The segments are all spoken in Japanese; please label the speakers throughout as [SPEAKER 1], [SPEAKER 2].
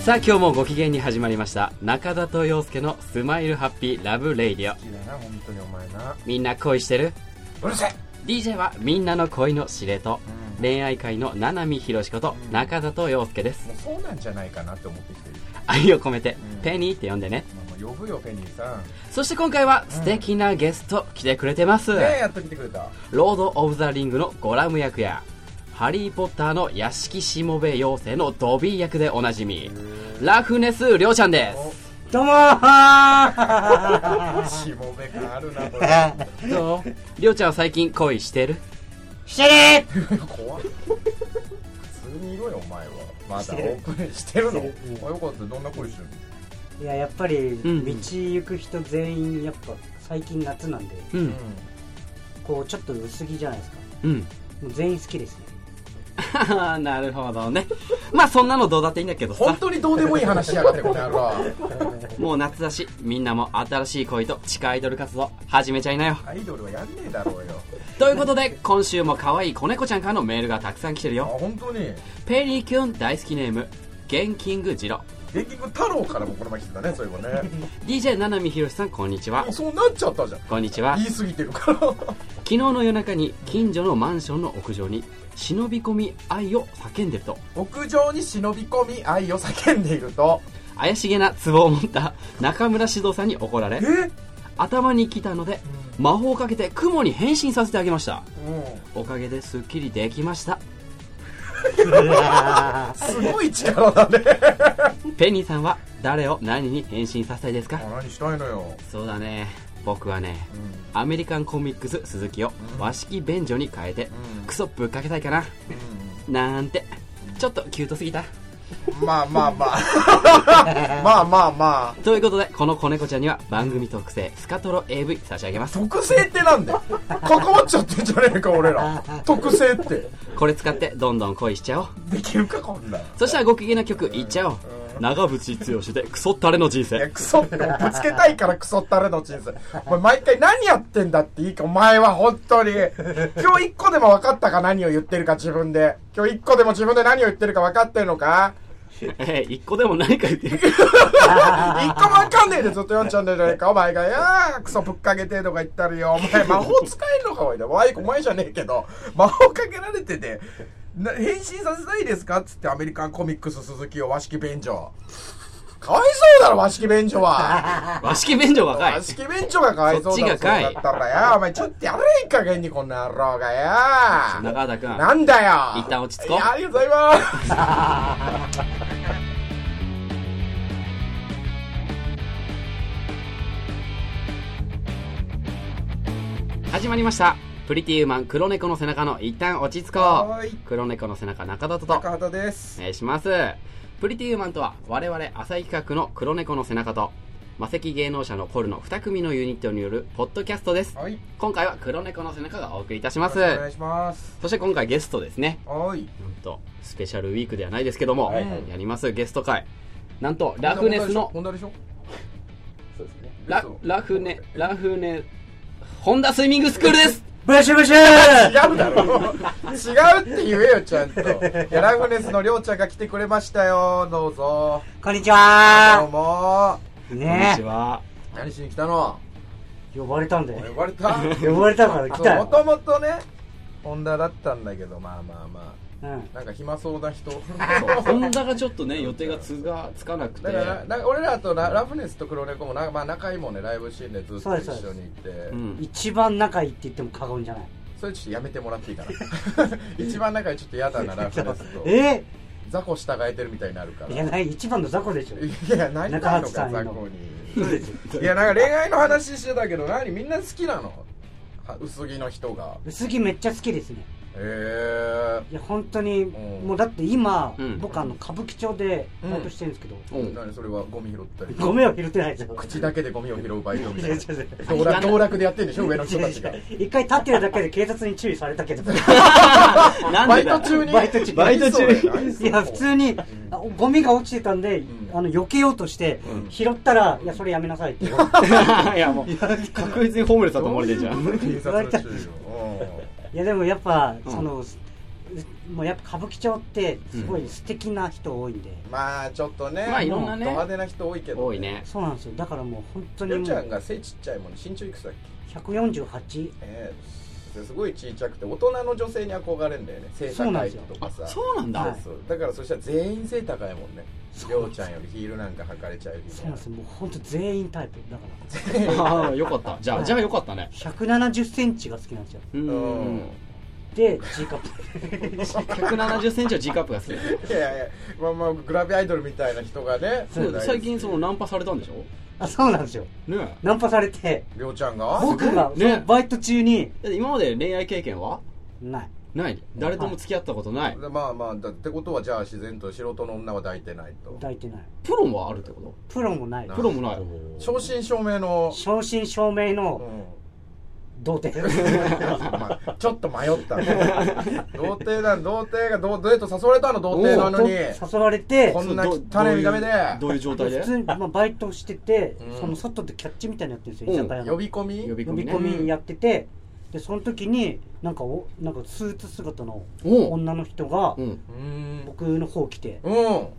[SPEAKER 1] さあ今日もご機嫌に始まりました。中田と陽介の
[SPEAKER 2] smile happy love radio
[SPEAKER 1] みんな恋してる？
[SPEAKER 2] うるせえ。
[SPEAKER 1] DJ はみんなの恋の司令塔、
[SPEAKER 2] うん。
[SPEAKER 1] 恋愛界の七海ひろしこと
[SPEAKER 2] うん。
[SPEAKER 1] 中田と陽介です。
[SPEAKER 2] もうそうなんじゃないかなって思ってきてる。
[SPEAKER 1] 愛を込めて、
[SPEAKER 2] うん。
[SPEAKER 1] ペニーって呼んでね。
[SPEAKER 2] 呼ぶよペニーさん。
[SPEAKER 1] そして今回は素敵なゲスト来てくれてます、
[SPEAKER 2] ねえやっと来てくれた。
[SPEAKER 1] ロード・オブ・ザ・リングのゴラム役やハリー・ポッターの屋敷しもべ妖精のドビー役でおなじみラフネス・りょうちゃんです。
[SPEAKER 3] どうもー
[SPEAKER 2] しもべ感あるなこれ。
[SPEAKER 1] どう？りょうちゃんは最近恋してる？
[SPEAKER 3] して
[SPEAKER 2] 怖っ。普通にいろよお前は。まだオープンしてるの？
[SPEAKER 3] してる
[SPEAKER 2] あよかった。どんな恋してるの？
[SPEAKER 3] るいややっぱり道行く人全員やっぱ最近夏なんで
[SPEAKER 1] うん。
[SPEAKER 3] こうちょっと薄着じゃないですか。
[SPEAKER 1] うん。
[SPEAKER 3] もう全員好きですね
[SPEAKER 1] なるほどね。まあそんなのどうだっていいんだけどさ。
[SPEAKER 2] 本当にどうでもいい話しやがってこの野郎
[SPEAKER 1] もう夏だしみんなも新しい恋と地下アイドル活動始めちゃいなよ。
[SPEAKER 2] アイドルはやんねえだろうよ。
[SPEAKER 1] ということで今週も可愛い子猫ちゃんからのメールがたくさん来てる
[SPEAKER 2] あ
[SPEAKER 1] よ
[SPEAKER 2] 本当に？
[SPEAKER 1] ペリーキュン大好きネームゲンキングジロ。
[SPEAKER 2] 電気太郎からもこの前来てたねそういえばね。
[SPEAKER 1] DJ 七海ひろしさんこんにちは。
[SPEAKER 2] もうそうなっちゃったじゃん。
[SPEAKER 1] こんにちは。
[SPEAKER 2] 言い過ぎてるから
[SPEAKER 1] 昨日の夜中に近所のマンションの屋上に忍び込み愛を叫んでると。
[SPEAKER 2] 屋上に忍び込み愛を叫んでいると。
[SPEAKER 1] 怪しげな壺を持った中村獅童さんに怒られ
[SPEAKER 2] え？
[SPEAKER 1] 頭に来たので魔法をかけて雲に変身させてあげました。
[SPEAKER 2] うん。
[SPEAKER 1] おかげですっきりできました。
[SPEAKER 2] すごい力だね。
[SPEAKER 1] ペニーさんは誰を何に変身させたいですか？
[SPEAKER 2] あ何したいのよ、
[SPEAKER 1] そうだね僕はね
[SPEAKER 2] う
[SPEAKER 1] アメリカンコミックス鈴木を
[SPEAKER 2] うん。
[SPEAKER 1] 和式便所に変えて
[SPEAKER 2] ん。
[SPEAKER 1] クソぶっかけたいかな。なんて。ちょっとキュートすぎた。
[SPEAKER 2] まあまあまあ。まあまあまあ。
[SPEAKER 1] ということでこの子猫ちゃんには番組特製スカトロ AV 差し上げます。
[SPEAKER 2] 特性ってなんだよ関わっちゃってんじゃねえか俺ら。特性って。
[SPEAKER 1] これ使ってどんどん恋しちゃおう。
[SPEAKER 2] できるかこんなん
[SPEAKER 1] そしたらご機嫌な曲いっちゃおう長渕剛でクソったれの人生。
[SPEAKER 2] クソぶつけたいからクソったれの人生。お前毎回何やってんだっていいかお前は本当に。今日一個でも分かったか何を言ってるか自分で。今日一個でも自分で何を言ってるか分かってるのか？
[SPEAKER 1] えー一個でも何か言ってる。
[SPEAKER 2] 一個もわかんねえでずっと読んちゃうんじゃないか。お前が「いやークソぶっかけて」とか言ったらよ。お前魔法使えんのかおい。でお前お前じゃねえけど。魔法かけられてて。な変身させたいですか？っつってアメリカンコミックス鈴木を和式便所。かわいそうだろ和式便所は。
[SPEAKER 1] 和式便所がかい。
[SPEAKER 2] 和式便所がかわいそうだろ
[SPEAKER 1] そっちがかい。
[SPEAKER 2] だったらよ。お前ちょっとやれいい加減にこんな野郎がよ。
[SPEAKER 1] 中田君。
[SPEAKER 2] なんだよ。
[SPEAKER 1] 一旦落ち着こう。
[SPEAKER 2] ありがとうございます。
[SPEAKER 1] 始まりましたプリティウーマン黒猫の背中の一旦落ち着こう。黒猫の背中中田とと。
[SPEAKER 2] 高畑です。
[SPEAKER 1] お願いします。プリティウーマンとは我々浅井企画の黒猫の背中と。魔石芸能者のポルの2組のユニットによるポッドキャストです。
[SPEAKER 2] はい。
[SPEAKER 1] 今回は黒猫の背中がお送りいたします。
[SPEAKER 2] お願いします。
[SPEAKER 1] そして今回ゲストですね。
[SPEAKER 2] はい。
[SPEAKER 1] なんとスペシャルウィークではないですけども、
[SPEAKER 2] はい。はい
[SPEAKER 1] やります。ゲスト会。なんとラフネスの
[SPEAKER 2] ホンダでしょ？
[SPEAKER 1] そうですね。ララフネラフネホンダスイミングスクールです
[SPEAKER 3] ブシュブシュ！
[SPEAKER 2] 違うだろ違うって言えよちゃんと。いやラフネスのりょうちゃんが来てくれましたよ。どうぞ。
[SPEAKER 3] こんにち
[SPEAKER 2] どう
[SPEAKER 3] は
[SPEAKER 2] も
[SPEAKER 1] こんに
[SPEAKER 3] ね
[SPEAKER 1] ちは。
[SPEAKER 2] 何しに来たの？
[SPEAKER 3] 呼ばれたんで
[SPEAKER 2] 呼ばれた？
[SPEAKER 3] 呼ばれたから来たよ。
[SPEAKER 2] もともとねホンダだったんだけどまあまあま
[SPEAKER 3] うん
[SPEAKER 2] あなんか暇そうな人。
[SPEAKER 1] ホンダがちょっとね予定がつがつかなくて。
[SPEAKER 2] だからな俺らとララフネスと黒猫もな、まあ、仲いいもんねライブシーンでずっと一緒にいて。
[SPEAKER 1] うん。
[SPEAKER 3] 一番仲いいって言っても過言じゃない。
[SPEAKER 2] それちょっとやめてもらっていいかな。一番仲いいちょっと嫌だな ラフネスと。
[SPEAKER 3] え？
[SPEAKER 2] 雑魚従えてるみたいになるから。
[SPEAKER 3] いやない一番の雑魚でしょ。
[SPEAKER 2] いや何なの。か雑魚に。いやなんか恋愛の話してたけど何みんな好きなの？は薄着の人が。
[SPEAKER 3] 薄着めっちゃ好きですね
[SPEAKER 2] へ
[SPEAKER 3] いや本当に
[SPEAKER 2] うん。
[SPEAKER 3] もうだって今、
[SPEAKER 1] うん。
[SPEAKER 3] 僕あの歌舞伎町でバイトしてるんですけど、
[SPEAKER 2] え
[SPEAKER 1] うん。
[SPEAKER 2] 何それはゴミ拾ったり
[SPEAKER 3] ゴミは拾ってないですよ。
[SPEAKER 2] 口だけでゴミを拾うバイトみたいな。道楽道楽でやってんでしょ上の人たちが。
[SPEAKER 3] 一回立ってるだけで警察に注意されたけど。
[SPEAKER 2] バイト中に？
[SPEAKER 3] バイト中
[SPEAKER 1] バイト中
[SPEAKER 3] いや普通にあゴミが落ちてたんで、
[SPEAKER 2] ん。
[SPEAKER 3] あの避けようとして、
[SPEAKER 2] うん。
[SPEAKER 3] 拾ったら「いやそれやめなさい」って。言われて
[SPEAKER 1] いやもう確実にホームレスだと思われてんじゃん。
[SPEAKER 2] 警察の注意を
[SPEAKER 3] いやでもやっぱ、
[SPEAKER 1] うん。
[SPEAKER 3] そのもうやっぱ歌舞伎町ってすごい素敵な人多いんで、
[SPEAKER 2] まあちょっとね
[SPEAKER 1] まあいろんなね。
[SPEAKER 2] ド派手な人多いけど
[SPEAKER 1] 多いね。
[SPEAKER 3] そうなんですよ。だからもう本当にも
[SPEAKER 2] うちゃん
[SPEAKER 3] う
[SPEAKER 2] が背ちっちゃいもんね。身長いくつだっけ
[SPEAKER 3] ？148
[SPEAKER 2] ええすごいちっちゃくて大人の女性に憧れんだよね。背高いとかさ。
[SPEAKER 1] そうなんだ、
[SPEAKER 2] だからそしたら全員背高いもんね。りょうちゃんよりヒールなんか履かれちゃう
[SPEAKER 3] そうなんですよ。もう本当全員タイプだから。
[SPEAKER 1] あ あよかった。じゃあじゃあよかったね。
[SPEAKER 3] 170センチが好きなんですよ
[SPEAKER 1] うん
[SPEAKER 2] うん。
[SPEAKER 3] で G カップ。
[SPEAKER 1] 170センチは G カップが好き
[SPEAKER 2] いやいやまあまあグラビアアイドルみたいな人がね。
[SPEAKER 1] そう最近そのナンパされたんでしょ？
[SPEAKER 3] あそうなんですよ。
[SPEAKER 1] ね。
[SPEAKER 3] ナンパされて。
[SPEAKER 2] りょうちゃんが？
[SPEAKER 3] 僕が
[SPEAKER 1] ね
[SPEAKER 3] そのバイト中に。
[SPEAKER 1] え今まで恋愛経験は？
[SPEAKER 3] ない。
[SPEAKER 1] ない。誰とも付き合ったことない。
[SPEAKER 2] でまあまあだってことはじゃあ自然と素人の女は抱いてないと。
[SPEAKER 3] 抱いてない。
[SPEAKER 1] プロもあるってこと？
[SPEAKER 3] プロもない。
[SPEAKER 1] プロもない。
[SPEAKER 2] 正真正銘の、
[SPEAKER 3] 正真正銘
[SPEAKER 2] う
[SPEAKER 3] の
[SPEAKER 2] ん
[SPEAKER 3] 童貞。
[SPEAKER 2] ま あちょっと迷った。ね童貞だ童貞がどうデート誘われたの童貞なのに。
[SPEAKER 3] 誘われて
[SPEAKER 2] こんな
[SPEAKER 1] ど
[SPEAKER 2] 汚い見た目で。
[SPEAKER 1] どういう状態で？
[SPEAKER 3] 普通に、まあ、バイトしてて、
[SPEAKER 2] うん。
[SPEAKER 3] その外でキャッチみたいなのやってるんですよ、
[SPEAKER 1] うん。
[SPEAKER 3] 居酒屋の。
[SPEAKER 2] 呼び込み？
[SPEAKER 1] 呼び
[SPEAKER 3] 込みやっててでその時になんかおなんかスーツ姿の
[SPEAKER 1] お
[SPEAKER 3] 女の人が
[SPEAKER 1] うん。
[SPEAKER 2] うん。
[SPEAKER 3] 僕の方来て
[SPEAKER 2] うん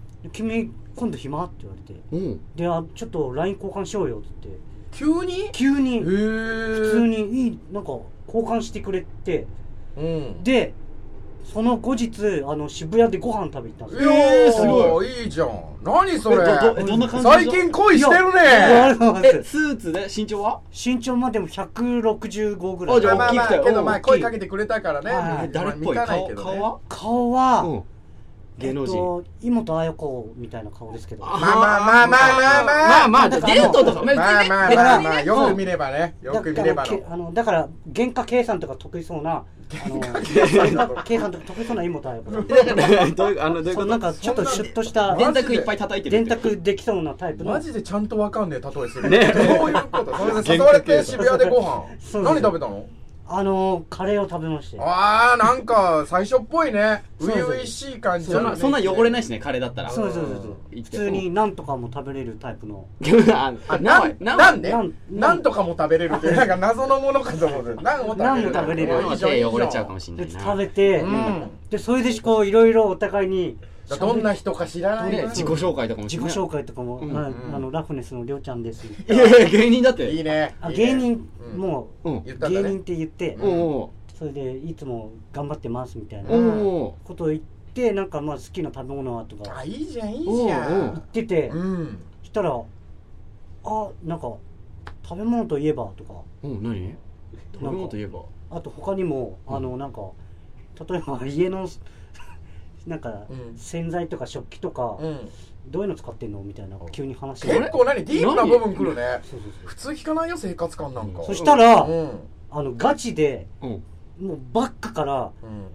[SPEAKER 2] 「
[SPEAKER 3] で君今度暇?」って言われて。
[SPEAKER 1] うん。
[SPEAKER 3] であちょっと LINE 交換しようよって言って
[SPEAKER 2] 急に？
[SPEAKER 3] 急に。普通にいいなんか交換してくれて。
[SPEAKER 2] うん。
[SPEAKER 3] でその後日あの渋谷でご飯食べ行ったんですよ。
[SPEAKER 2] えー、す
[SPEAKER 1] すご
[SPEAKER 2] ごい。いいじゃん。何それ？
[SPEAKER 1] えどどえどんな感じ？
[SPEAKER 2] 最近恋してるね。
[SPEAKER 1] えスーツで？身長は？
[SPEAKER 3] 身長までも165ぐらい。
[SPEAKER 1] あじゃあ
[SPEAKER 2] まあまあ
[SPEAKER 1] 大きくて。
[SPEAKER 2] けどまあ
[SPEAKER 1] うん
[SPEAKER 2] 声かけてくれたからね。
[SPEAKER 3] はい。
[SPEAKER 1] え誰っぽい
[SPEAKER 2] まあ
[SPEAKER 1] 顔
[SPEAKER 2] 見たないけどね
[SPEAKER 1] 顔は
[SPEAKER 3] 顔は、
[SPEAKER 1] うん芸能人、
[SPEAKER 3] えっと、井綾子みたいな顔ですけど。
[SPEAKER 2] まあまあまあまあまあまあ
[SPEAKER 1] まあデートとか
[SPEAKER 2] まあまあまあまあよく見ればねよく見れば
[SPEAKER 3] あのだから原価計算とか得意そうな原価計算とか得意そうな井本綾子
[SPEAKER 1] あのどういう
[SPEAKER 3] こなんかちょっとシュッとした
[SPEAKER 1] 電卓いっぱい叩いてる
[SPEAKER 3] 電卓できそうなタイプの
[SPEAKER 2] マジでちゃんとわかんねえ例えする
[SPEAKER 1] ね
[SPEAKER 2] どういうことそれで誘われて渋谷でご飯何食べたの
[SPEAKER 3] あのカレーを食べまして。
[SPEAKER 2] あーなんか最初っぽいね。初々しい感じ。
[SPEAKER 1] そんなそんな汚れないしねカレーだったら。
[SPEAKER 3] そうそうそうそう。普通になんとかも食べれるタイプの。
[SPEAKER 1] あ
[SPEAKER 2] あ
[SPEAKER 1] な
[SPEAKER 2] なんなんで？
[SPEAKER 3] なん
[SPEAKER 2] なんとかも食べれるってなん。か謎のものかと思ってなんも
[SPEAKER 3] なんも食べれる。
[SPEAKER 2] いいじゃんいいじゃん
[SPEAKER 1] 手汚れちゃうかもしんな
[SPEAKER 3] で
[SPEAKER 1] いな。
[SPEAKER 3] 食べて、
[SPEAKER 2] うん。
[SPEAKER 3] でそれでこういろいろお互いに
[SPEAKER 2] どんな人か知らない
[SPEAKER 1] 自己紹介とかも
[SPEAKER 3] 自己紹介とかも、
[SPEAKER 1] うん。
[SPEAKER 3] あ
[SPEAKER 2] うん。
[SPEAKER 3] あのラフネスのりょうちゃんです。
[SPEAKER 1] いやいや芸人だって。
[SPEAKER 2] いいね。
[SPEAKER 3] あ
[SPEAKER 2] いいね。
[SPEAKER 3] 芸人
[SPEAKER 2] うん。
[SPEAKER 3] も
[SPEAKER 1] う
[SPEAKER 3] 芸人って言って、
[SPEAKER 2] うん。
[SPEAKER 1] お
[SPEAKER 3] それでいつも頑張ってますみたいなことを言ってなんかまあ好きな食べ物はとか
[SPEAKER 2] あいいじゃんいいじゃ
[SPEAKER 1] おうお
[SPEAKER 3] 言
[SPEAKER 2] ん。
[SPEAKER 3] ってて、
[SPEAKER 2] うん。
[SPEAKER 3] したらあなんか食べ物といえばとか。
[SPEAKER 1] お何？食べ物といえば？
[SPEAKER 3] あと他にもあのなんか例えば家のなんか
[SPEAKER 2] うん。
[SPEAKER 3] 洗剤とか食器とか、
[SPEAKER 2] うん。
[SPEAKER 3] どういうの使ってんのみたいな急に話して。
[SPEAKER 2] 結構何ディープな部分来るね。普通聞かないよ生活感なんか。
[SPEAKER 3] そしたら、
[SPEAKER 2] うん。
[SPEAKER 3] あのガチで
[SPEAKER 1] うん。
[SPEAKER 3] もうバッグから
[SPEAKER 2] うん。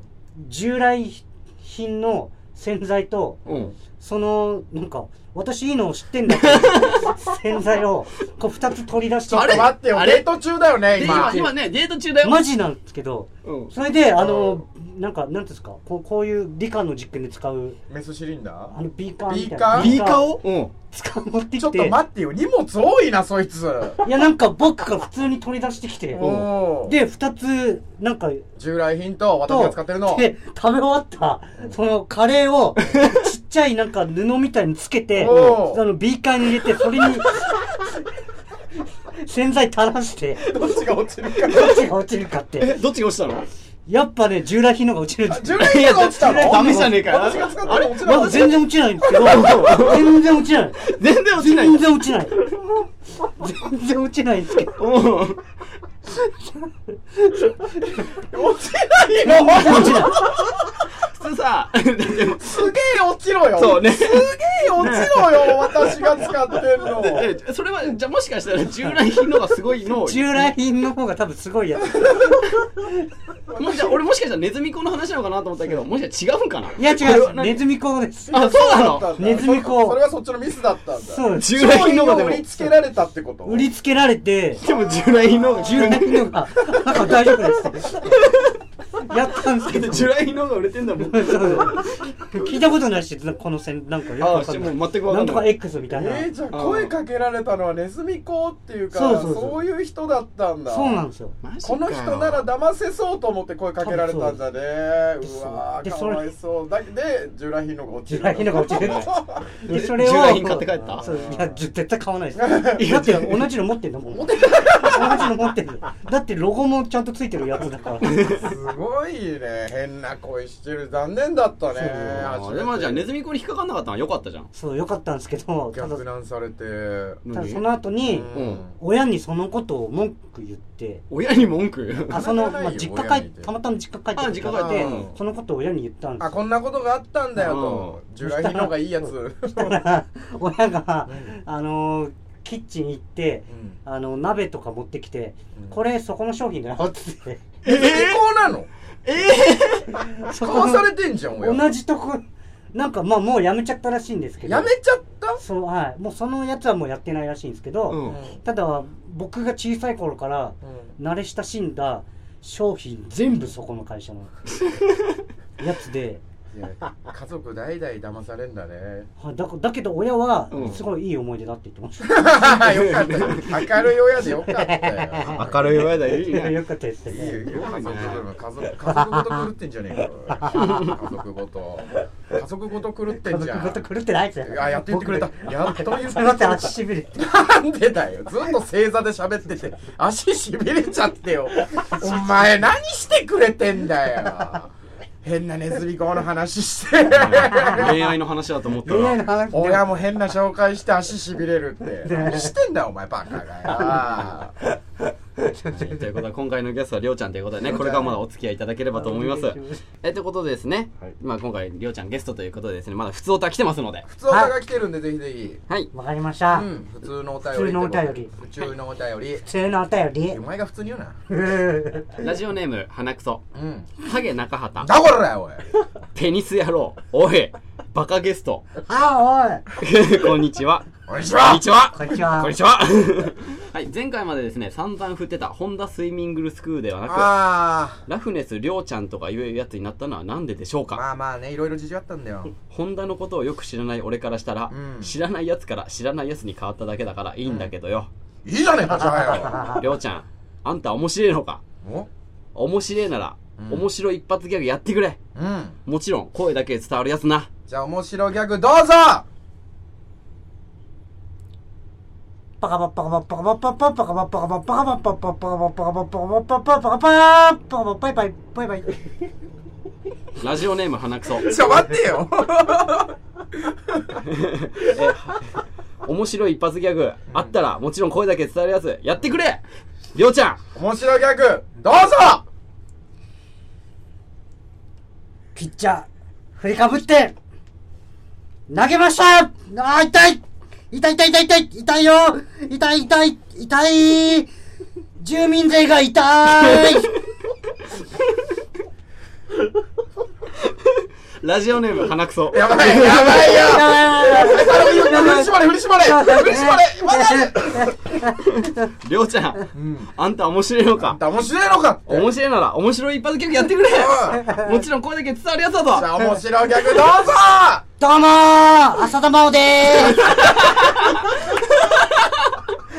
[SPEAKER 3] 従来品の洗剤と
[SPEAKER 1] うん
[SPEAKER 3] そのなんか私いいのを知ってんだって 洗剤をこう2つ取り出して。
[SPEAKER 2] ちょっと待ってよ
[SPEAKER 1] あれ？
[SPEAKER 2] デート中だよね
[SPEAKER 1] で
[SPEAKER 2] 今
[SPEAKER 1] 今。今ねデート中だよ。
[SPEAKER 3] マジなんですけど
[SPEAKER 1] うん。
[SPEAKER 3] それであのなんかなんていうんですかこうこういう理科の実験で使う
[SPEAKER 2] メスシリンダー？
[SPEAKER 3] あのビーカーみたいな。
[SPEAKER 2] ビ
[SPEAKER 1] ビーカーを？うん。
[SPEAKER 3] 使う持って
[SPEAKER 2] ちょっと
[SPEAKER 3] きて
[SPEAKER 2] 待ってよ荷物多いなそいつ。
[SPEAKER 3] いやなんか僕が普通に取り出してきて。で2つなんか
[SPEAKER 2] 従来品と私
[SPEAKER 3] と
[SPEAKER 2] が使ってるの。
[SPEAKER 3] で食べ終わった。そのカレーをちっちゃいなんか布みたいにつけてあのビーカーに入れてそれに 洗剤垂らして。
[SPEAKER 2] どっちが落ちるか。
[SPEAKER 3] どっちが落ちるかって。
[SPEAKER 1] えどっちが落ちたの？
[SPEAKER 3] やっぱね従来品の方が落ちる。
[SPEAKER 2] 従来品が落ちたの？
[SPEAKER 1] ダメじゃねえかよ。
[SPEAKER 2] 私が使ってるの落ちなかった
[SPEAKER 3] まだ全然落ちないんですけど 全然落ちない。
[SPEAKER 1] 全然落ちない
[SPEAKER 3] 全然落ちない。全然落ちないんですけど。
[SPEAKER 1] う ん
[SPEAKER 2] 落ちないの？
[SPEAKER 3] 全然落ちない
[SPEAKER 1] 普通さ
[SPEAKER 2] すげえ落ちろよ。
[SPEAKER 1] そうね。
[SPEAKER 2] すげえ落ちろよ私が使ってんの。
[SPEAKER 1] それはじゃあもしかしたら従来品のがすごいの
[SPEAKER 3] 従来品の方が多分すごいやつ。
[SPEAKER 1] もうじゃあ俺もしかしたらネズミ子の話なのかなと思ったけどもしかしたら違うんかな。い
[SPEAKER 3] いや違う。ネズミ講です。
[SPEAKER 1] あそうなの？
[SPEAKER 3] ネズミ講
[SPEAKER 2] そそれがそっちのミスだったんだ。
[SPEAKER 3] そう
[SPEAKER 1] 従来品の方がで
[SPEAKER 2] 売りつけられたってこと？
[SPEAKER 3] 売りつけられて。
[SPEAKER 1] でも従来品の方が。
[SPEAKER 3] 従来品の方が。なんか大丈夫ですやったんですけど。
[SPEAKER 1] ジュライの方が売れてんだもん。
[SPEAKER 3] 聞いたことないしこの線なんかよくわかんない。
[SPEAKER 1] あもう全くない。
[SPEAKER 3] なんとか X みたいな、
[SPEAKER 2] えー、じゃあ声かけられたのはネズミ子っていうか
[SPEAKER 3] そうそうそう。
[SPEAKER 2] そういう人だったんだ。
[SPEAKER 3] そうなんですよ。
[SPEAKER 2] この人なら騙せそうと思って声かけられたんだね。うわーかわいそう。だでジュラヒノが落ちる
[SPEAKER 3] ジュラヒノが落ちるでそれを
[SPEAKER 1] ジュラヒン買って帰った？
[SPEAKER 3] そういや絶対買わないです。だって同じの持ってんだもん。同じの持ってんだだってロゴもちゃんとついてるやつだから。
[SPEAKER 2] すごいね。変な声してる。残念だったね。
[SPEAKER 1] あーでもじゃあネズミ子に引っかかんなかったのはよかったじゃん。
[SPEAKER 3] そうよかったんですけど
[SPEAKER 2] 逆難されて。
[SPEAKER 3] ただその後に、
[SPEAKER 1] うん。
[SPEAKER 3] 親にそのことを文句言って。
[SPEAKER 1] 親に文句？
[SPEAKER 3] あその、まあ、実家帰たまたま実家帰って
[SPEAKER 1] あ実家帰って。
[SPEAKER 3] うん。そのことを親に言ったんです
[SPEAKER 2] あこんなことがあったんだよと。ジュラヒノがいいやつ。
[SPEAKER 3] 親が、あのーキッチン行って、
[SPEAKER 2] うん。
[SPEAKER 3] あの鍋とか持ってきて、
[SPEAKER 2] うん。
[SPEAKER 3] これそこの商品だよって
[SPEAKER 2] えー、こうなの
[SPEAKER 3] そ
[SPEAKER 2] 買わされてんじゃん親。
[SPEAKER 3] 同じとこ。なんかまあもうやめちゃったらしいんですけど。
[SPEAKER 2] やめちゃった？
[SPEAKER 3] そうはい。もうそのやつはもうやってないらしいんですけど、
[SPEAKER 1] うん。
[SPEAKER 3] ただ僕が小さい頃から慣れ親しんだ商品全部そこの会社のやつで
[SPEAKER 2] 家族代々騙されんだね。
[SPEAKER 3] はいだだけど親は
[SPEAKER 1] うん。
[SPEAKER 3] すごいいい思い出だって言ってました、
[SPEAKER 2] よかった。明るい親でよかったよ。
[SPEAKER 1] 明るい親だよい。いね
[SPEAKER 3] よかったです
[SPEAKER 2] いい
[SPEAKER 3] ね
[SPEAKER 2] よ家族家族家族ごと狂ってんじゃねえか。よ家族ごと。家族ごと狂って
[SPEAKER 3] 家
[SPEAKER 2] んじゃん。
[SPEAKER 3] 族ごと狂ってないですよ。
[SPEAKER 2] あやっと言ってくれた。やっと言ってくれた。
[SPEAKER 3] 足しびれて
[SPEAKER 2] なんでだよ。ずっと正座で喋ってて足しびれちゃってよ。お前何してくれてんだよ変なネズミ子の話して。
[SPEAKER 1] 恋愛の話だと思ったら
[SPEAKER 2] 親も変な紹介して足しびれるって。何してんだよお前バカがよ
[SPEAKER 1] ということは今回のゲストはりょうちゃんということでねこれからまだお付き合いいただければと思います。えということでですね、
[SPEAKER 2] はい。
[SPEAKER 1] まあ今回りょうちゃんゲストということでですねまだ普通歌来てますので。
[SPEAKER 2] 普通歌が来てるんでぜひぜひ。
[SPEAKER 1] はい。
[SPEAKER 3] わかりました、
[SPEAKER 2] うん普通のお便り
[SPEAKER 3] 普通のお便り。
[SPEAKER 2] 普通のお便り。
[SPEAKER 3] 普通のお便り。
[SPEAKER 2] お前が普通に言うな。
[SPEAKER 1] ラジオネーム花くそ
[SPEAKER 2] うん。
[SPEAKER 1] 影中畑。
[SPEAKER 2] だこらよおい。
[SPEAKER 1] テニス野郎。おい。バカゲスト。
[SPEAKER 3] あ
[SPEAKER 1] こんにちは
[SPEAKER 2] こんにちは。
[SPEAKER 1] こんにちは。
[SPEAKER 3] こんにちは。
[SPEAKER 1] こんにちは。はい前回までですね散々振ってたホンダスイミングスクールではなく
[SPEAKER 2] あ
[SPEAKER 1] ラフネスりょうちゃんとかいうやつになったのはなんででしょうか？
[SPEAKER 2] あまあまあねいろいろ事情あったんだよ。
[SPEAKER 1] ホンダのことをよく知らない俺からしたら、
[SPEAKER 2] うん。
[SPEAKER 1] 知らないやつから知らないやつに変わっただけだからいいんだけどよ、
[SPEAKER 2] いいじゃねえかじゃあ
[SPEAKER 1] りょうちゃんあんた面白いのか？
[SPEAKER 2] よお？
[SPEAKER 1] 面白いなら、
[SPEAKER 2] うん。
[SPEAKER 1] 面白い一発ギャグやってくれ。
[SPEAKER 2] うん。
[SPEAKER 1] もちろん声だけで伝わるやつな。
[SPEAKER 2] じゃあ面白ギャグどうぞ
[SPEAKER 3] パカパパカパパカパパパパカパパカパパカパパパパカパパカパパパカパパパパパパカパパパイパイパイパイ
[SPEAKER 1] ラジオネーム鼻くそ
[SPEAKER 2] ちょ待ってよ
[SPEAKER 1] 面白い一発ギャグあったらもちろん声だけ伝わるやつやってくれりょうちゃん
[SPEAKER 2] 面白ギャグどうぞ
[SPEAKER 3] ピッチャー振りかぶって投げましたあー痛い痛い痛い痛い痛い。痛いよ。痛い痛い。痛い。住民税が痛い。
[SPEAKER 1] ラジオネーム鼻くそ。
[SPEAKER 2] やばいやばいよ。振り絞れ振り絞れ振り絞れ。まだ
[SPEAKER 1] りょうちゃん、あんた面白いのか？
[SPEAKER 2] あんた面白いのか
[SPEAKER 1] 面白いなら面白い一発ギャグやってくれ。もちろん声だけ伝わるやつだ
[SPEAKER 2] じゃ
[SPEAKER 1] ぞ
[SPEAKER 2] あ面白ギャグどうぞ。
[SPEAKER 3] どうもー浅田真央で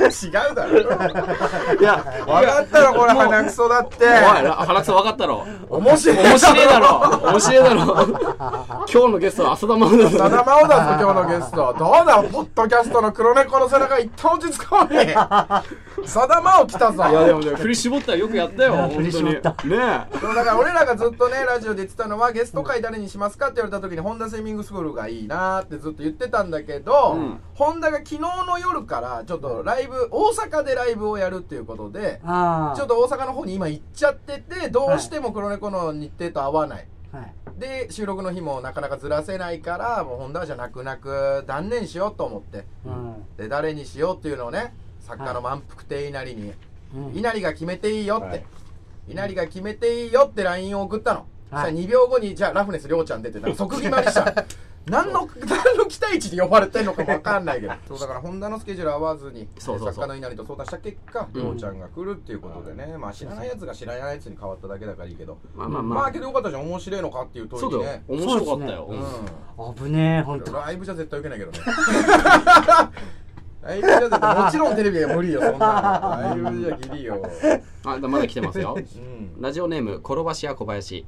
[SPEAKER 2] 違うだろ。
[SPEAKER 1] いや
[SPEAKER 2] 分かったろこれ鼻くそだって。
[SPEAKER 1] おいら鼻くそ分かったろ。
[SPEAKER 2] 面白い
[SPEAKER 1] 面白いだろ。面白いだろ。今日のゲストは浅田真央だぞ
[SPEAKER 2] さだまおだぞ今日のゲスト。どうだポッドキャストの黒猫の背中一旦落ち着かんねさだまお来たぞ。
[SPEAKER 1] いやでもね振り絞ったらよくやったよ本当
[SPEAKER 3] 振り
[SPEAKER 1] に
[SPEAKER 3] 絞った。
[SPEAKER 1] ね
[SPEAKER 2] そうだから俺らがずっとねラジオで言ってたのはゲスト会誰にしますかって言われた時にホンダスイミングスクールがいいなってずっと言ってたんだけど、
[SPEAKER 1] うん。
[SPEAKER 2] ホンダが昨日の夜からちょっとライブ大阪でライブをやるっていうことで
[SPEAKER 3] あ
[SPEAKER 2] ちょっと大阪の方に今行っちゃっててどうしても黒猫の日程と合わない、
[SPEAKER 3] はい。
[SPEAKER 2] で収録の日もなかなかずらせないからもうホンダじゃなくなく断念しようと思って。
[SPEAKER 3] うん。
[SPEAKER 2] で誰にしようっていうのをね作家の満腹亭稲荷に
[SPEAKER 3] うん。
[SPEAKER 2] 稲荷が決めていいよって、
[SPEAKER 1] はい。
[SPEAKER 2] 稲荷が決めていいよって LINE を送ったの、
[SPEAKER 3] はい。
[SPEAKER 2] そしたら2秒後にじゃあラフネスりょうちゃん出てなんか即決まりした何の何の期待値で呼ばれてんのか分かんないけど。そうだからホンダのスケジュール合わずに作家の稲荷と相談した結果
[SPEAKER 1] うん。
[SPEAKER 2] りょうちゃんが来るっていうことでね。まあ知らないやつが知らないやつに変わっただけだからいいけど。
[SPEAKER 1] まあまあまあ。
[SPEAKER 2] まあけどよかったじゃん。面白いのかっていう問
[SPEAKER 1] そうだよ。
[SPEAKER 2] いにね
[SPEAKER 1] 面白かったよ。
[SPEAKER 2] うん
[SPEAKER 3] 危ねえほんと。
[SPEAKER 2] ライブじゃ絶対受けないけどね。ライブじゃ絶対もちろんテレビは無理よそんなの。ライブじゃギリよ。
[SPEAKER 1] あまだ来てますよ。
[SPEAKER 2] うん。
[SPEAKER 1] ラジオネーム転ばし屋小林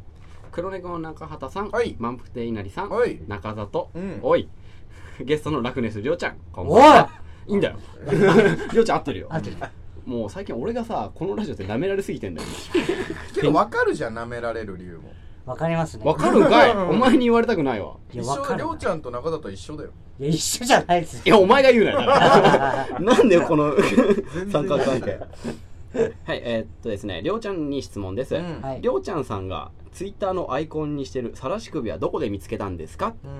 [SPEAKER 1] 黒猫の中畑さん、
[SPEAKER 2] はい。
[SPEAKER 1] 満腹亭稲荷さん、
[SPEAKER 2] はい。
[SPEAKER 1] 中里、
[SPEAKER 2] うん。
[SPEAKER 1] おい。ゲストのラクネスりょうちゃんこんばんは。いいんだよ。りょうちゃん合ってるよ。
[SPEAKER 3] 合ってる。
[SPEAKER 1] もう最近俺がさこのラジオって舐められすぎてんだよ。
[SPEAKER 2] けど分かるじゃん舐められる理由も。
[SPEAKER 3] わかりますね。
[SPEAKER 1] わかるんかい。お前に言われたくないわ。
[SPEAKER 3] いや
[SPEAKER 2] 一緒りょうちゃんと中田と一緒だよ。
[SPEAKER 3] いや一緒じゃないです
[SPEAKER 1] いやお前が言うなよ。なんでよこの三角関係。はいえーっとですねりょうちゃんに質問です、
[SPEAKER 2] うん。
[SPEAKER 3] はい。
[SPEAKER 1] りょうちゃんさんがツイッターのアイコンにしてるさらし首はどこで見つけたんですか？
[SPEAKER 2] うん。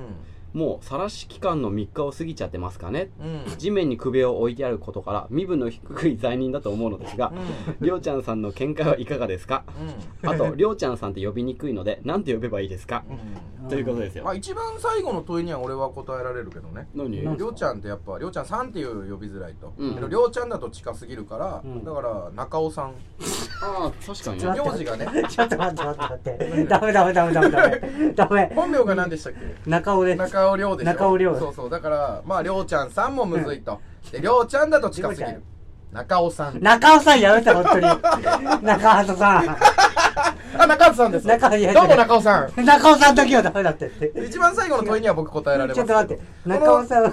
[SPEAKER 1] もうさらし期間の3日を過ぎちゃってますかね。
[SPEAKER 2] うん。
[SPEAKER 1] 地面に首を置いてあることから身分の低い罪人だと思うのですが、りょうちゃんさんの見解はいかがですか？あとりょうちゃんさんって呼びにくいのでなんて呼べばいいですか、ということですよ、
[SPEAKER 2] まあ一番最後の問いには俺は答えられるけどね。りょうちゃんってやっぱりょうちゃんさんっていう呼びづらいと、りょうちゃんだと近すぎるから、
[SPEAKER 3] うん。
[SPEAKER 2] だから中尾さん。
[SPEAKER 1] ああ確かにね。
[SPEAKER 3] ちょっと
[SPEAKER 2] 名字がね。
[SPEAKER 3] ちょっと待って待って待って。ダメダメダメダメダメ。ダメ。
[SPEAKER 2] 本名が何でしたっけ？
[SPEAKER 3] 中尾です。
[SPEAKER 2] 中尾亮でしょ？
[SPEAKER 3] 中尾亮
[SPEAKER 2] そうそう。だからまありょうちゃんさんもむずいと、でりょうちゃんだと近すぎる。中尾さん。
[SPEAKER 3] 中尾さんやめて本当に。中畑さ
[SPEAKER 2] あ中尾さんです。
[SPEAKER 3] 中いや
[SPEAKER 2] どうも中尾さん。
[SPEAKER 3] ん中尾さんだけはダメだって。って
[SPEAKER 2] 一番最後の問いには僕答えられます
[SPEAKER 3] ちょっと待って。中尾さん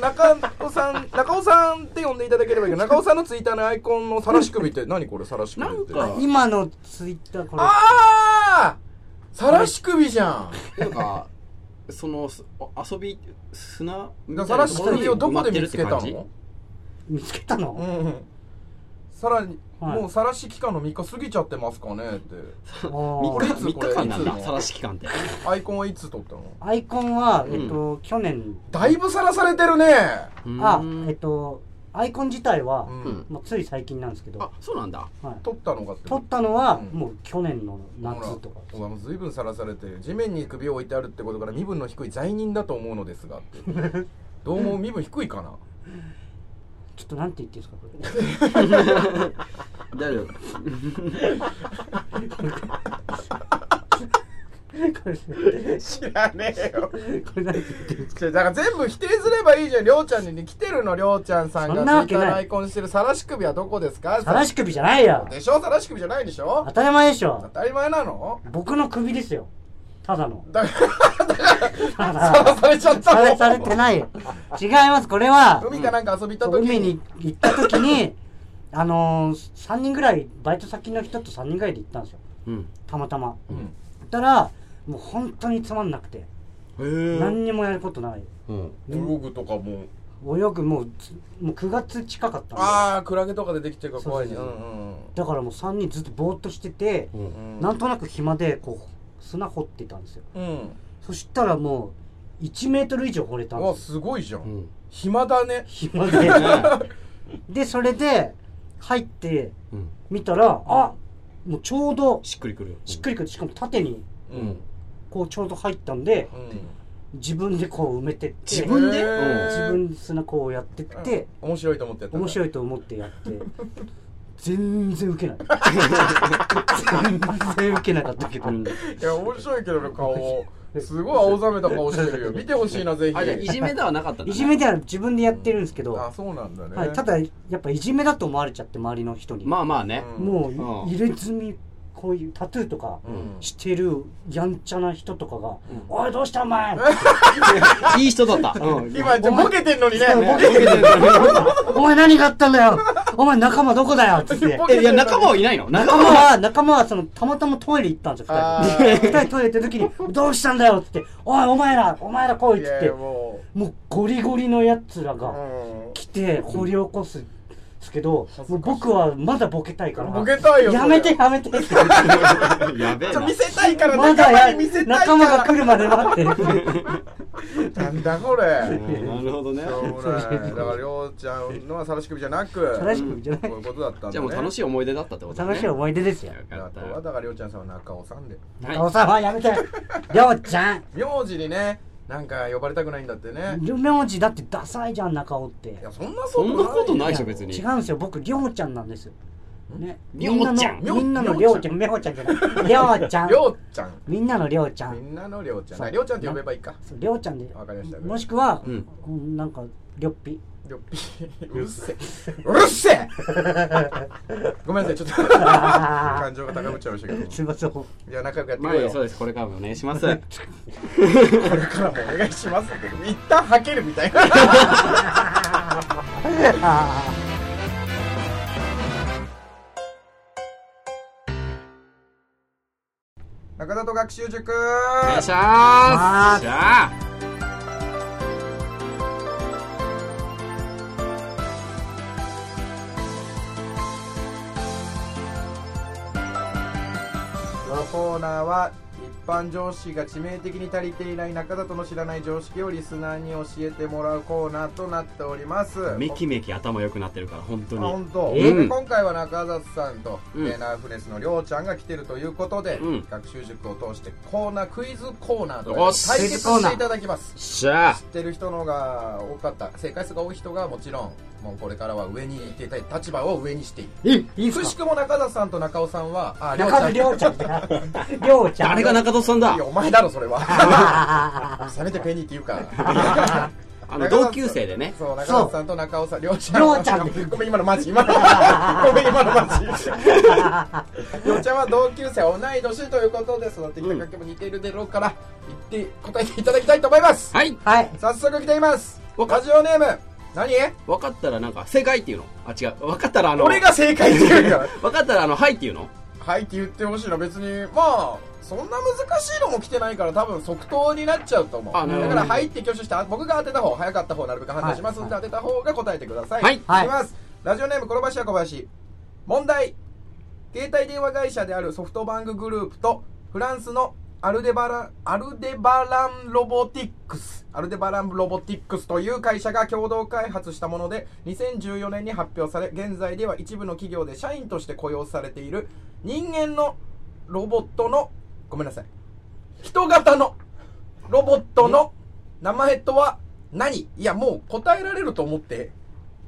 [SPEAKER 2] 中尾さん中尾さんって呼んでいただければいいけど中尾さんのツイッターのアイコンのさらし首って 何これさらし首って。
[SPEAKER 1] なんか
[SPEAKER 3] 今のツイッターこれ。
[SPEAKER 2] ああさらし首じゃん。
[SPEAKER 1] なんかそのす遊び砂みたい
[SPEAKER 2] さらし
[SPEAKER 1] なところに
[SPEAKER 2] 首をどこで見つけた
[SPEAKER 1] 埋まってるって
[SPEAKER 2] の
[SPEAKER 3] 見つけたの？
[SPEAKER 2] うん。さらに、
[SPEAKER 3] はい。
[SPEAKER 2] もうさらし期間の3日過ぎちゃってますかねって。
[SPEAKER 3] お
[SPEAKER 1] 感
[SPEAKER 3] ー
[SPEAKER 1] じ3日3日間なん
[SPEAKER 2] これいつの？
[SPEAKER 1] ださらし期間って。
[SPEAKER 2] アイコンはいつ撮ったの？
[SPEAKER 3] アイコンは、
[SPEAKER 1] うん
[SPEAKER 3] えっと、去年
[SPEAKER 2] だいぶさらされてるね。
[SPEAKER 3] あ
[SPEAKER 1] うん。
[SPEAKER 3] えっとアイコン自体は、
[SPEAKER 2] うん。
[SPEAKER 1] うん
[SPEAKER 3] まあ、つい最近なんですけど。
[SPEAKER 1] あ、そうなんだ。
[SPEAKER 3] はい、
[SPEAKER 2] 撮ったのがって
[SPEAKER 3] 撮ったのは、
[SPEAKER 2] うん。
[SPEAKER 3] もう去年の夏とか
[SPEAKER 2] ほらお前もう随分さらされてる地面に首を置いてあるってことから身分の低い罪人だと思うのですが。っ てどう？も身分低いかな？
[SPEAKER 3] ちょっとなんて言っていいですかこれ。
[SPEAKER 1] 大丈夫。
[SPEAKER 3] これ
[SPEAKER 2] 知らねえよ。
[SPEAKER 3] これなんて言っていいですか
[SPEAKER 2] だから全部否定すればいいじゃんりょうちゃんに。来てるのりょうちゃんさんが。
[SPEAKER 3] そんなわけない。
[SPEAKER 2] ツイッターのアイコンしてるさらし首はどこですか？
[SPEAKER 3] さらし首じゃないよ。
[SPEAKER 2] でしょ？さらし首じゃないでしょ？
[SPEAKER 3] 当たり前でしょ。
[SPEAKER 2] 当たり前なの？
[SPEAKER 3] 僕の首ですよ。ただの。
[SPEAKER 2] だから
[SPEAKER 3] た
[SPEAKER 2] さら
[SPEAKER 3] だ
[SPEAKER 2] されちゃったの？
[SPEAKER 3] されされてないよ。違います。これは
[SPEAKER 2] 海かなんか遊び行った時
[SPEAKER 3] 海に行った時に あのー、3人ぐらいバイト先の人と3人ぐらいで行ったんですよ。
[SPEAKER 1] うん。
[SPEAKER 3] たまたま。
[SPEAKER 2] うん。
[SPEAKER 3] たらもう本当につまんなくて。何にもやることない。
[SPEAKER 1] うん。
[SPEAKER 2] 泳ぐとかも。
[SPEAKER 3] 泳ぐもうつもう9月近かったんで
[SPEAKER 2] ああクラゲとかでできてるから怖いね。
[SPEAKER 3] そう
[SPEAKER 2] んうん。
[SPEAKER 3] だからもう3人ずっとぼーっとしてて、
[SPEAKER 1] うん。
[SPEAKER 2] うん
[SPEAKER 3] なんとなく暇でこう砂掘ってたんですよ。
[SPEAKER 2] うん。
[SPEAKER 3] そしたらもう1メートル以上掘れたんですよ。
[SPEAKER 2] すごいじゃん、
[SPEAKER 1] うん。
[SPEAKER 2] 暇だね。
[SPEAKER 3] 暇 ででそれで入って
[SPEAKER 1] うん。
[SPEAKER 3] 見たらあもうちょうど
[SPEAKER 1] しっくりくる
[SPEAKER 3] しっくりくる。しかも縦に。
[SPEAKER 2] うん
[SPEAKER 3] こうちょうど入ったんで
[SPEAKER 2] うん。
[SPEAKER 3] 自分でこう埋めてって
[SPEAKER 1] 自分で？
[SPEAKER 3] 自分で砂こうやってって
[SPEAKER 2] うん。面白いと思ってやった。い
[SPEAKER 3] 面白いと思ってやって。全然ウケない。全然ウケなかったけど、
[SPEAKER 1] うん
[SPEAKER 2] いや面白いけどね顔。すごい青ざめた顔してるよ。見てほしいなぜひ。
[SPEAKER 1] いじめではなかったんだね。
[SPEAKER 3] いじめでは自分でやってるんですけど、
[SPEAKER 2] あそうなんだね、
[SPEAKER 3] はい、ただやっぱいじめだと思われちゃって周りの人に、
[SPEAKER 1] まあまあね。
[SPEAKER 2] うん。
[SPEAKER 3] もう入れ墨こういうタトゥーとか
[SPEAKER 2] うん。
[SPEAKER 3] してるやんちゃな人とかが「
[SPEAKER 1] うん
[SPEAKER 3] おいどうしたお前! 」
[SPEAKER 1] いい人だった。うん。
[SPEAKER 2] 今じゃボケてんのにね。ボケてんのに
[SPEAKER 3] お前何があったんだよ。お前仲間どこだよ! 」っつって。
[SPEAKER 1] いや仲間はいないの。仲
[SPEAKER 3] 仲
[SPEAKER 1] 間
[SPEAKER 3] 間は仲間はそのたまたまトイレ行ったんですよ
[SPEAKER 2] あ
[SPEAKER 3] 二人。
[SPEAKER 2] ー
[SPEAKER 3] 二人トイレ行った時に「どうしたんだよ!」っつって「おいお前らお前ら来い!」つって。
[SPEAKER 2] やも
[SPEAKER 3] もうゴリゴリのやつら
[SPEAKER 2] う、
[SPEAKER 3] が
[SPEAKER 2] うん。
[SPEAKER 3] 来て掘り起こすんですけどもう僕はまだボケたいから。
[SPEAKER 2] ボケたいよ
[SPEAKER 3] やめてやめて。って
[SPEAKER 1] やべえ
[SPEAKER 2] 見せたいから
[SPEAKER 3] ま
[SPEAKER 2] 仲間に見せたい
[SPEAKER 3] 仲間
[SPEAKER 2] から
[SPEAKER 3] が来るまで待って。
[SPEAKER 2] なんだこれ。
[SPEAKER 1] うんなるほどね。
[SPEAKER 2] だからりょうちゃんのはさらし首じゃなく。
[SPEAKER 3] さらし首じゃない。
[SPEAKER 2] こういうことだったんだね。
[SPEAKER 1] じゃあもう楽しい思い出だったってこと
[SPEAKER 3] 楽しい思い出ですよ。
[SPEAKER 1] よ
[SPEAKER 2] あとはだからりょうちゃんさんは中尾さんで。
[SPEAKER 1] はい
[SPEAKER 3] おさんはやめて。りょうちゃん。
[SPEAKER 2] 名字にねなんか呼ばれたくないんだってね。
[SPEAKER 3] 名字だってダサいじゃん中尾って。
[SPEAKER 2] いやそんな
[SPEAKER 1] そんなことないでしょ
[SPEAKER 2] よ
[SPEAKER 1] 別に。
[SPEAKER 3] 違うんですよ僕りょうちゃんなんです。よね。
[SPEAKER 1] りょうちゃん？
[SPEAKER 3] みんなのみんなのりょうちゃん。みょうちゃんじゃない。りょうちゃん。
[SPEAKER 2] りょうちゃん。
[SPEAKER 3] みんなのりょうちゃん。
[SPEAKER 2] みんなのりょうちゃ
[SPEAKER 3] ん。
[SPEAKER 2] りょうちゃんって呼べばいいか。
[SPEAKER 3] りょうちゃんで。
[SPEAKER 2] わかりました。
[SPEAKER 3] もしくは、
[SPEAKER 1] うん。
[SPEAKER 3] うんなんかりょっぴ
[SPEAKER 2] りょっぴうるせえ。うるせえ。ごめんなさいちょっと。感情が高ぶっちゃいましたけど。
[SPEAKER 3] すいません
[SPEAKER 2] いや仲良くやってい
[SPEAKER 1] ま
[SPEAKER 2] こうよ。
[SPEAKER 1] あそうです。これからもお願いします。
[SPEAKER 2] これからもお願いします。一旦はけるみたいな。中田と学習塾。
[SPEAKER 1] お願いし
[SPEAKER 3] ま
[SPEAKER 1] ますじゃあ。
[SPEAKER 2] このコーナーは般常識が致命的に足りていない中田との知らない常識をリスナーに教えてもらうコーナーとなっております。
[SPEAKER 1] めきめき頭良くなってるから本当に。
[SPEAKER 2] あ本当、
[SPEAKER 1] え
[SPEAKER 2] で今回は中里さんと、
[SPEAKER 1] うん。
[SPEAKER 2] えーナーフネスのりょうちゃんが来てるということで、
[SPEAKER 1] うん。
[SPEAKER 2] 学習塾を通してコーナークイズコーナーと対決していただきます。
[SPEAKER 1] しゃあ
[SPEAKER 2] 知ってる人のが多かった。正解数が多い人がもちろんもうこれからは上にいてたい立場を上にしていく。
[SPEAKER 3] い
[SPEAKER 2] くしくも中田さんと中尾さんはありょうちゃん。
[SPEAKER 3] りょうちゃん
[SPEAKER 1] 誰が中戸さんだ。
[SPEAKER 2] いやお前だろそれは。せめてペニーって言うか
[SPEAKER 1] あの同級生でね。
[SPEAKER 2] そう中田さんと中尾さんりょうちゃん。
[SPEAKER 3] りょうちゃん
[SPEAKER 2] ごめん今のマジ。今の ごめん今のマジ。りょうちゃんは同級生同い年ということで育ってきた関係も似ているだろうから言って答えていただきたいと思います。
[SPEAKER 1] はい。
[SPEAKER 3] はい。
[SPEAKER 2] 早速来ています。
[SPEAKER 1] わか
[SPEAKER 2] ラジオネーム。何？
[SPEAKER 1] 分かったらなんか正解っていうの？あ違う。分かったらあの
[SPEAKER 2] 俺が正解って言うから。
[SPEAKER 1] 分かったらあのはいっていうの？
[SPEAKER 2] はいって言ってほしいの別にまあそんな難しいのも来てないから多分即答になっちゃうと思う。だからはいって挙手してあ僕が当てた方早かった方なるべく判断しますんで、当てた方が答えてください。
[SPEAKER 1] はい。
[SPEAKER 3] はい。
[SPEAKER 2] きます。ラジオネーム転ばしや小林。問題。携帯電話会社であるソフトバンクグループとフランスのアルデバランアルデバランロボティックス。アルデバランロボティックスという会社が共同開発したもので2014年に発表され現在では一部の企業で社員として雇用されている人間のロボットのごめんなさい。人型のロボットの名前とは何？いやもう答えられると思って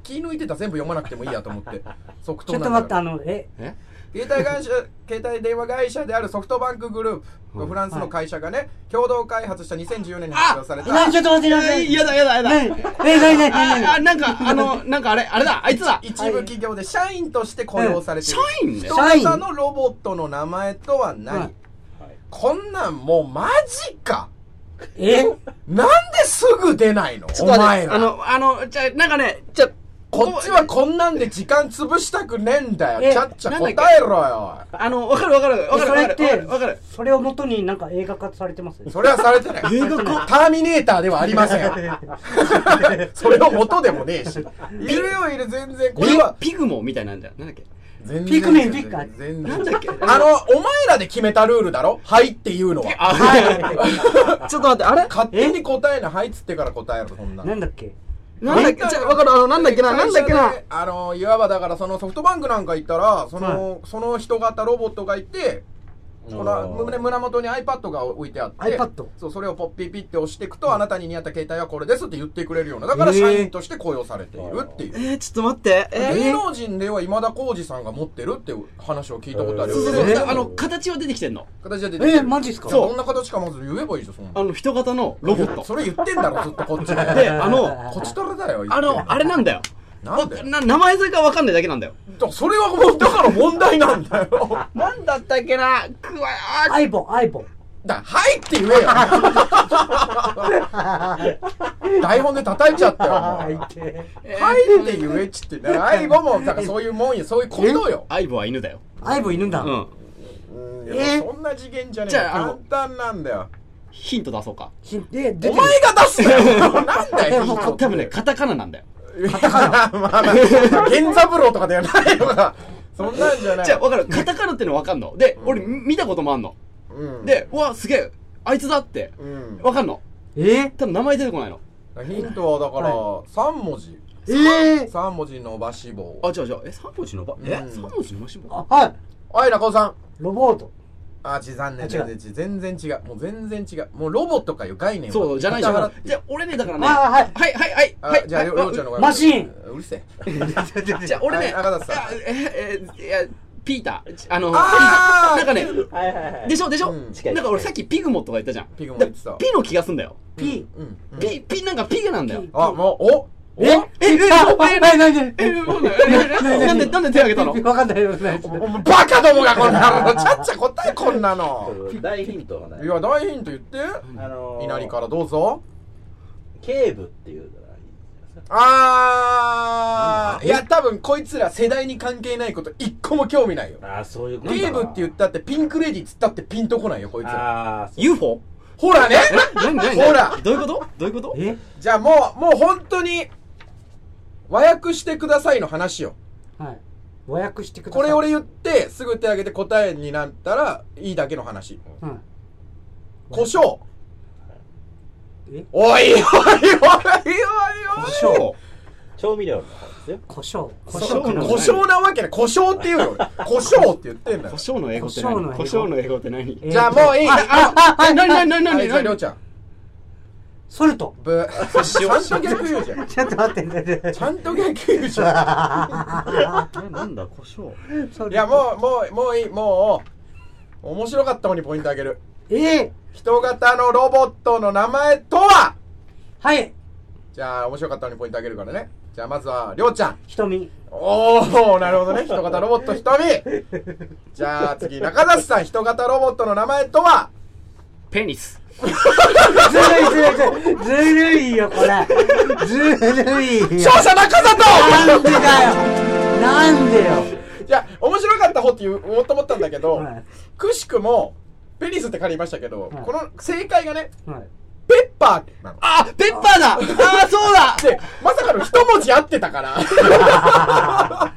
[SPEAKER 2] 気抜いてた。ら全部読まなくてもいいやと思って。即答
[SPEAKER 3] ちょっと待ってあのえ？
[SPEAKER 1] え？
[SPEAKER 2] 携帯会社携帯電話会社であるソフトバンクグループ、
[SPEAKER 1] うん。
[SPEAKER 2] フランスの会社がね共同開発した2014年に発表された。
[SPEAKER 3] 何ちょっと待って待って。
[SPEAKER 1] やだやだやだ。
[SPEAKER 3] 何え何何何
[SPEAKER 1] なんかあのなんかあれあれだ。あいつだ。
[SPEAKER 2] 一部企業で社員として雇用されてい
[SPEAKER 1] 社
[SPEAKER 2] る
[SPEAKER 1] 員ね。
[SPEAKER 2] 人型のロボットの名前とは何、
[SPEAKER 3] はい。
[SPEAKER 2] こんなんもうマジか。
[SPEAKER 3] え？
[SPEAKER 2] なんですぐ出ないの？お前ら。
[SPEAKER 1] あのあのじゃあなんかねじゃあ
[SPEAKER 2] こっちはこんなんで時間潰したくねえんだよ。
[SPEAKER 3] え
[SPEAKER 2] ちゃっちゃ答えろよ。
[SPEAKER 1] あのわかるわかる。わかる
[SPEAKER 3] て
[SPEAKER 1] わかる。
[SPEAKER 3] それをもとになんか映画化されてます？
[SPEAKER 2] それはされてない。
[SPEAKER 1] 映画化？
[SPEAKER 2] ターミネーターではありません それの元でもねえし。いるよいる全然。これは
[SPEAKER 1] ピグモみたいなんだよ。なんだっけ？
[SPEAKER 2] 全然。
[SPEAKER 3] ピクミンピッカ
[SPEAKER 2] 全然。
[SPEAKER 1] なんだっけ？
[SPEAKER 2] あのお前らで決めたルールだろ？はいっていうのは。
[SPEAKER 1] あ ちょっと待ってあれ？
[SPEAKER 2] 勝手に答えなはいっつってから答えるそんな。
[SPEAKER 3] なんだっけ？
[SPEAKER 1] なんだっけ？じゃあわかる。あのなんだっけな？なんだっけな？
[SPEAKER 2] あのいわばだからそのソフトバンクなんか行ったらその,、その人型ロボットがいてこの胸胸元に iPad が置いてあって
[SPEAKER 3] iPad
[SPEAKER 2] そうそれをポッピピって押していくと、あなたに似合った携帯はこれですって言ってくれるようなだから社員として雇用されているっていう、
[SPEAKER 1] えー、ちょっと待って。え
[SPEAKER 2] 芸能人では今田耕司さんが持ってるっていう話を聞いたことあるよ、
[SPEAKER 1] そうそうそう。
[SPEAKER 3] えー
[SPEAKER 1] あの形は出てきてんの？
[SPEAKER 2] 形が出てきてる。
[SPEAKER 3] えマジっすか？
[SPEAKER 2] どんな形かまず言えばいいじゃんそんな。
[SPEAKER 1] あの人型のロボット。
[SPEAKER 2] それ言ってんだろずっとこっちで。
[SPEAKER 1] であの
[SPEAKER 2] こっちとらだよ
[SPEAKER 1] あのあれなんだよ。
[SPEAKER 2] なんで？
[SPEAKER 1] な名前それがわかんないだけなんだよ。
[SPEAKER 2] だそれはもうだから問題なんだよ。
[SPEAKER 1] なんだったっけなくわあ
[SPEAKER 3] アイボンアイボン
[SPEAKER 2] だはいって言えよ台本で叩いちゃったよはいって言えっちってね相棒もだからそういうもんよそういうことよ
[SPEAKER 1] 相棒は犬だよ
[SPEAKER 3] アイボンいるんだ
[SPEAKER 1] うん
[SPEAKER 2] うんい
[SPEAKER 3] え
[SPEAKER 2] やそんな次元じゃねえ簡単なんだよ
[SPEAKER 1] ヒント出そうか
[SPEAKER 3] ひで出てる
[SPEAKER 2] お前が出すなよなんだよ
[SPEAKER 1] 多分ねカタカナなんだよ
[SPEAKER 2] カタカナまあまあ源三郎とかではないのかそんなんじゃない。
[SPEAKER 1] じゃあ分かる。カタカナっての分かんの。で俺見たこともあんの。
[SPEAKER 2] うん。
[SPEAKER 1] でうわすげえ。あいつだって。
[SPEAKER 2] うん。
[SPEAKER 1] 分かんの。
[SPEAKER 3] え？
[SPEAKER 1] 多分名前出てこないの。
[SPEAKER 2] ヒントはだから3文字。
[SPEAKER 3] えー
[SPEAKER 2] ？3文字伸ばし棒。
[SPEAKER 1] あ違う違うえ三文字のば？え？
[SPEAKER 2] うん。
[SPEAKER 1] 三文字のばし棒？
[SPEAKER 3] あはい。
[SPEAKER 2] はい中尾さん。
[SPEAKER 3] ロボート
[SPEAKER 2] あち残念
[SPEAKER 3] あ違う
[SPEAKER 2] 全然違う。全然違う。もう全然違う。もうロボットかいう概念を
[SPEAKER 1] そうじゃないじゃん。じゃあ俺ねだからね。
[SPEAKER 3] あはい。
[SPEAKER 1] はいはいはい。
[SPEAKER 2] あ
[SPEAKER 1] はい。
[SPEAKER 2] じゃあ
[SPEAKER 1] はい。
[SPEAKER 2] りょうちゃんの
[SPEAKER 3] マシン。
[SPEAKER 2] うるせえ。
[SPEAKER 1] じゃあ俺ね。ええいやピーター。あの
[SPEAKER 2] あー。
[SPEAKER 1] なんかね
[SPEAKER 4] はいはいはい。
[SPEAKER 1] でしょでしょ、なんか俺さっきピグモとか言ったじゃん。
[SPEAKER 2] ピグモ言ってた。
[SPEAKER 1] だピの気がすんだよ。
[SPEAKER 3] P
[SPEAKER 2] うんうん。
[SPEAKER 1] ピピなんかピグなんだよ。
[SPEAKER 3] ピ
[SPEAKER 2] あもうおお
[SPEAKER 3] え？
[SPEAKER 1] え？え？
[SPEAKER 3] あ
[SPEAKER 1] え？え？なんでなんで手挙げたの？
[SPEAKER 3] わかんないよない。
[SPEAKER 2] おおバカどもがこんなの。ちゃっちゃ答えこんなの。
[SPEAKER 4] 大ヒントがない。
[SPEAKER 2] いや大ヒント言って。
[SPEAKER 4] あのー
[SPEAKER 2] 稲荷からどうぞ。
[SPEAKER 4] 警部っていうのがいいですか
[SPEAKER 2] あー。いや多分こいつら世代に関係ないこと一個も興味ないよ。
[SPEAKER 4] ああそういうこと
[SPEAKER 2] 警部って言ったってピンクレディーっつったってピンとこないよこいつ。ら
[SPEAKER 4] ああ
[SPEAKER 1] UFO?
[SPEAKER 2] ほらね。ほら。
[SPEAKER 1] どういうこと？どういうこと？
[SPEAKER 3] え
[SPEAKER 2] じゃあもうもう本当に和訳してくださいの話よ。
[SPEAKER 3] はい。和訳してください。
[SPEAKER 2] これ俺言ってすぐ手挙げて答えになったらいいだけの話。
[SPEAKER 3] うん
[SPEAKER 2] 胡椒。
[SPEAKER 3] え？
[SPEAKER 2] おいおいおいおいおい
[SPEAKER 3] 胡椒。
[SPEAKER 4] 調味料の方ですよ。
[SPEAKER 3] 胡椒。胡
[SPEAKER 1] 胡椒
[SPEAKER 3] 椒
[SPEAKER 2] 胡椒なわけない胡椒って言うよ俺 胡椒って言ってんだよ。
[SPEAKER 1] 胡椒の英語って何？
[SPEAKER 3] 胡椒の英語。
[SPEAKER 1] って何？
[SPEAKER 3] えー
[SPEAKER 2] じゃあもういい。
[SPEAKER 3] あああ
[SPEAKER 1] え何何何
[SPEAKER 2] はい
[SPEAKER 1] 何何
[SPEAKER 2] じゃありょうちゃん
[SPEAKER 3] ソルト。
[SPEAKER 2] ブちゃんと逆言うじゃん。
[SPEAKER 3] ちょっと待って。
[SPEAKER 2] ちゃんと逆言うじゃ
[SPEAKER 1] えなんだ胡椒。
[SPEAKER 2] いやもうもうもういい。もう面白かった方にポイントあげる。
[SPEAKER 3] え
[SPEAKER 2] 人型のロボットの名前とは？
[SPEAKER 3] はい。
[SPEAKER 2] じゃあ面白かった方にポイントあげるからね。じゃあまずはりょうちゃん。
[SPEAKER 3] 瞳。
[SPEAKER 2] おおなるほどね。人型ロボット瞳。じゃあ次中里さん。人型ロボットの名前とは？
[SPEAKER 1] ペニス。
[SPEAKER 3] ずるいずるいずるいずるいよこれ。ずるいよ。
[SPEAKER 2] 勝者中
[SPEAKER 3] なん
[SPEAKER 2] 里
[SPEAKER 3] でだよ。なんでよ。
[SPEAKER 2] いや面白かった方って言おうと思ったんだけど、
[SPEAKER 3] はい。
[SPEAKER 2] くしくもペニスって借りましたけど、
[SPEAKER 3] はい。
[SPEAKER 2] この正解がね
[SPEAKER 3] はい。
[SPEAKER 2] ペッパーなの。
[SPEAKER 1] あペッパーだ。あーそうだ。
[SPEAKER 2] でまさかの一文字合ってたから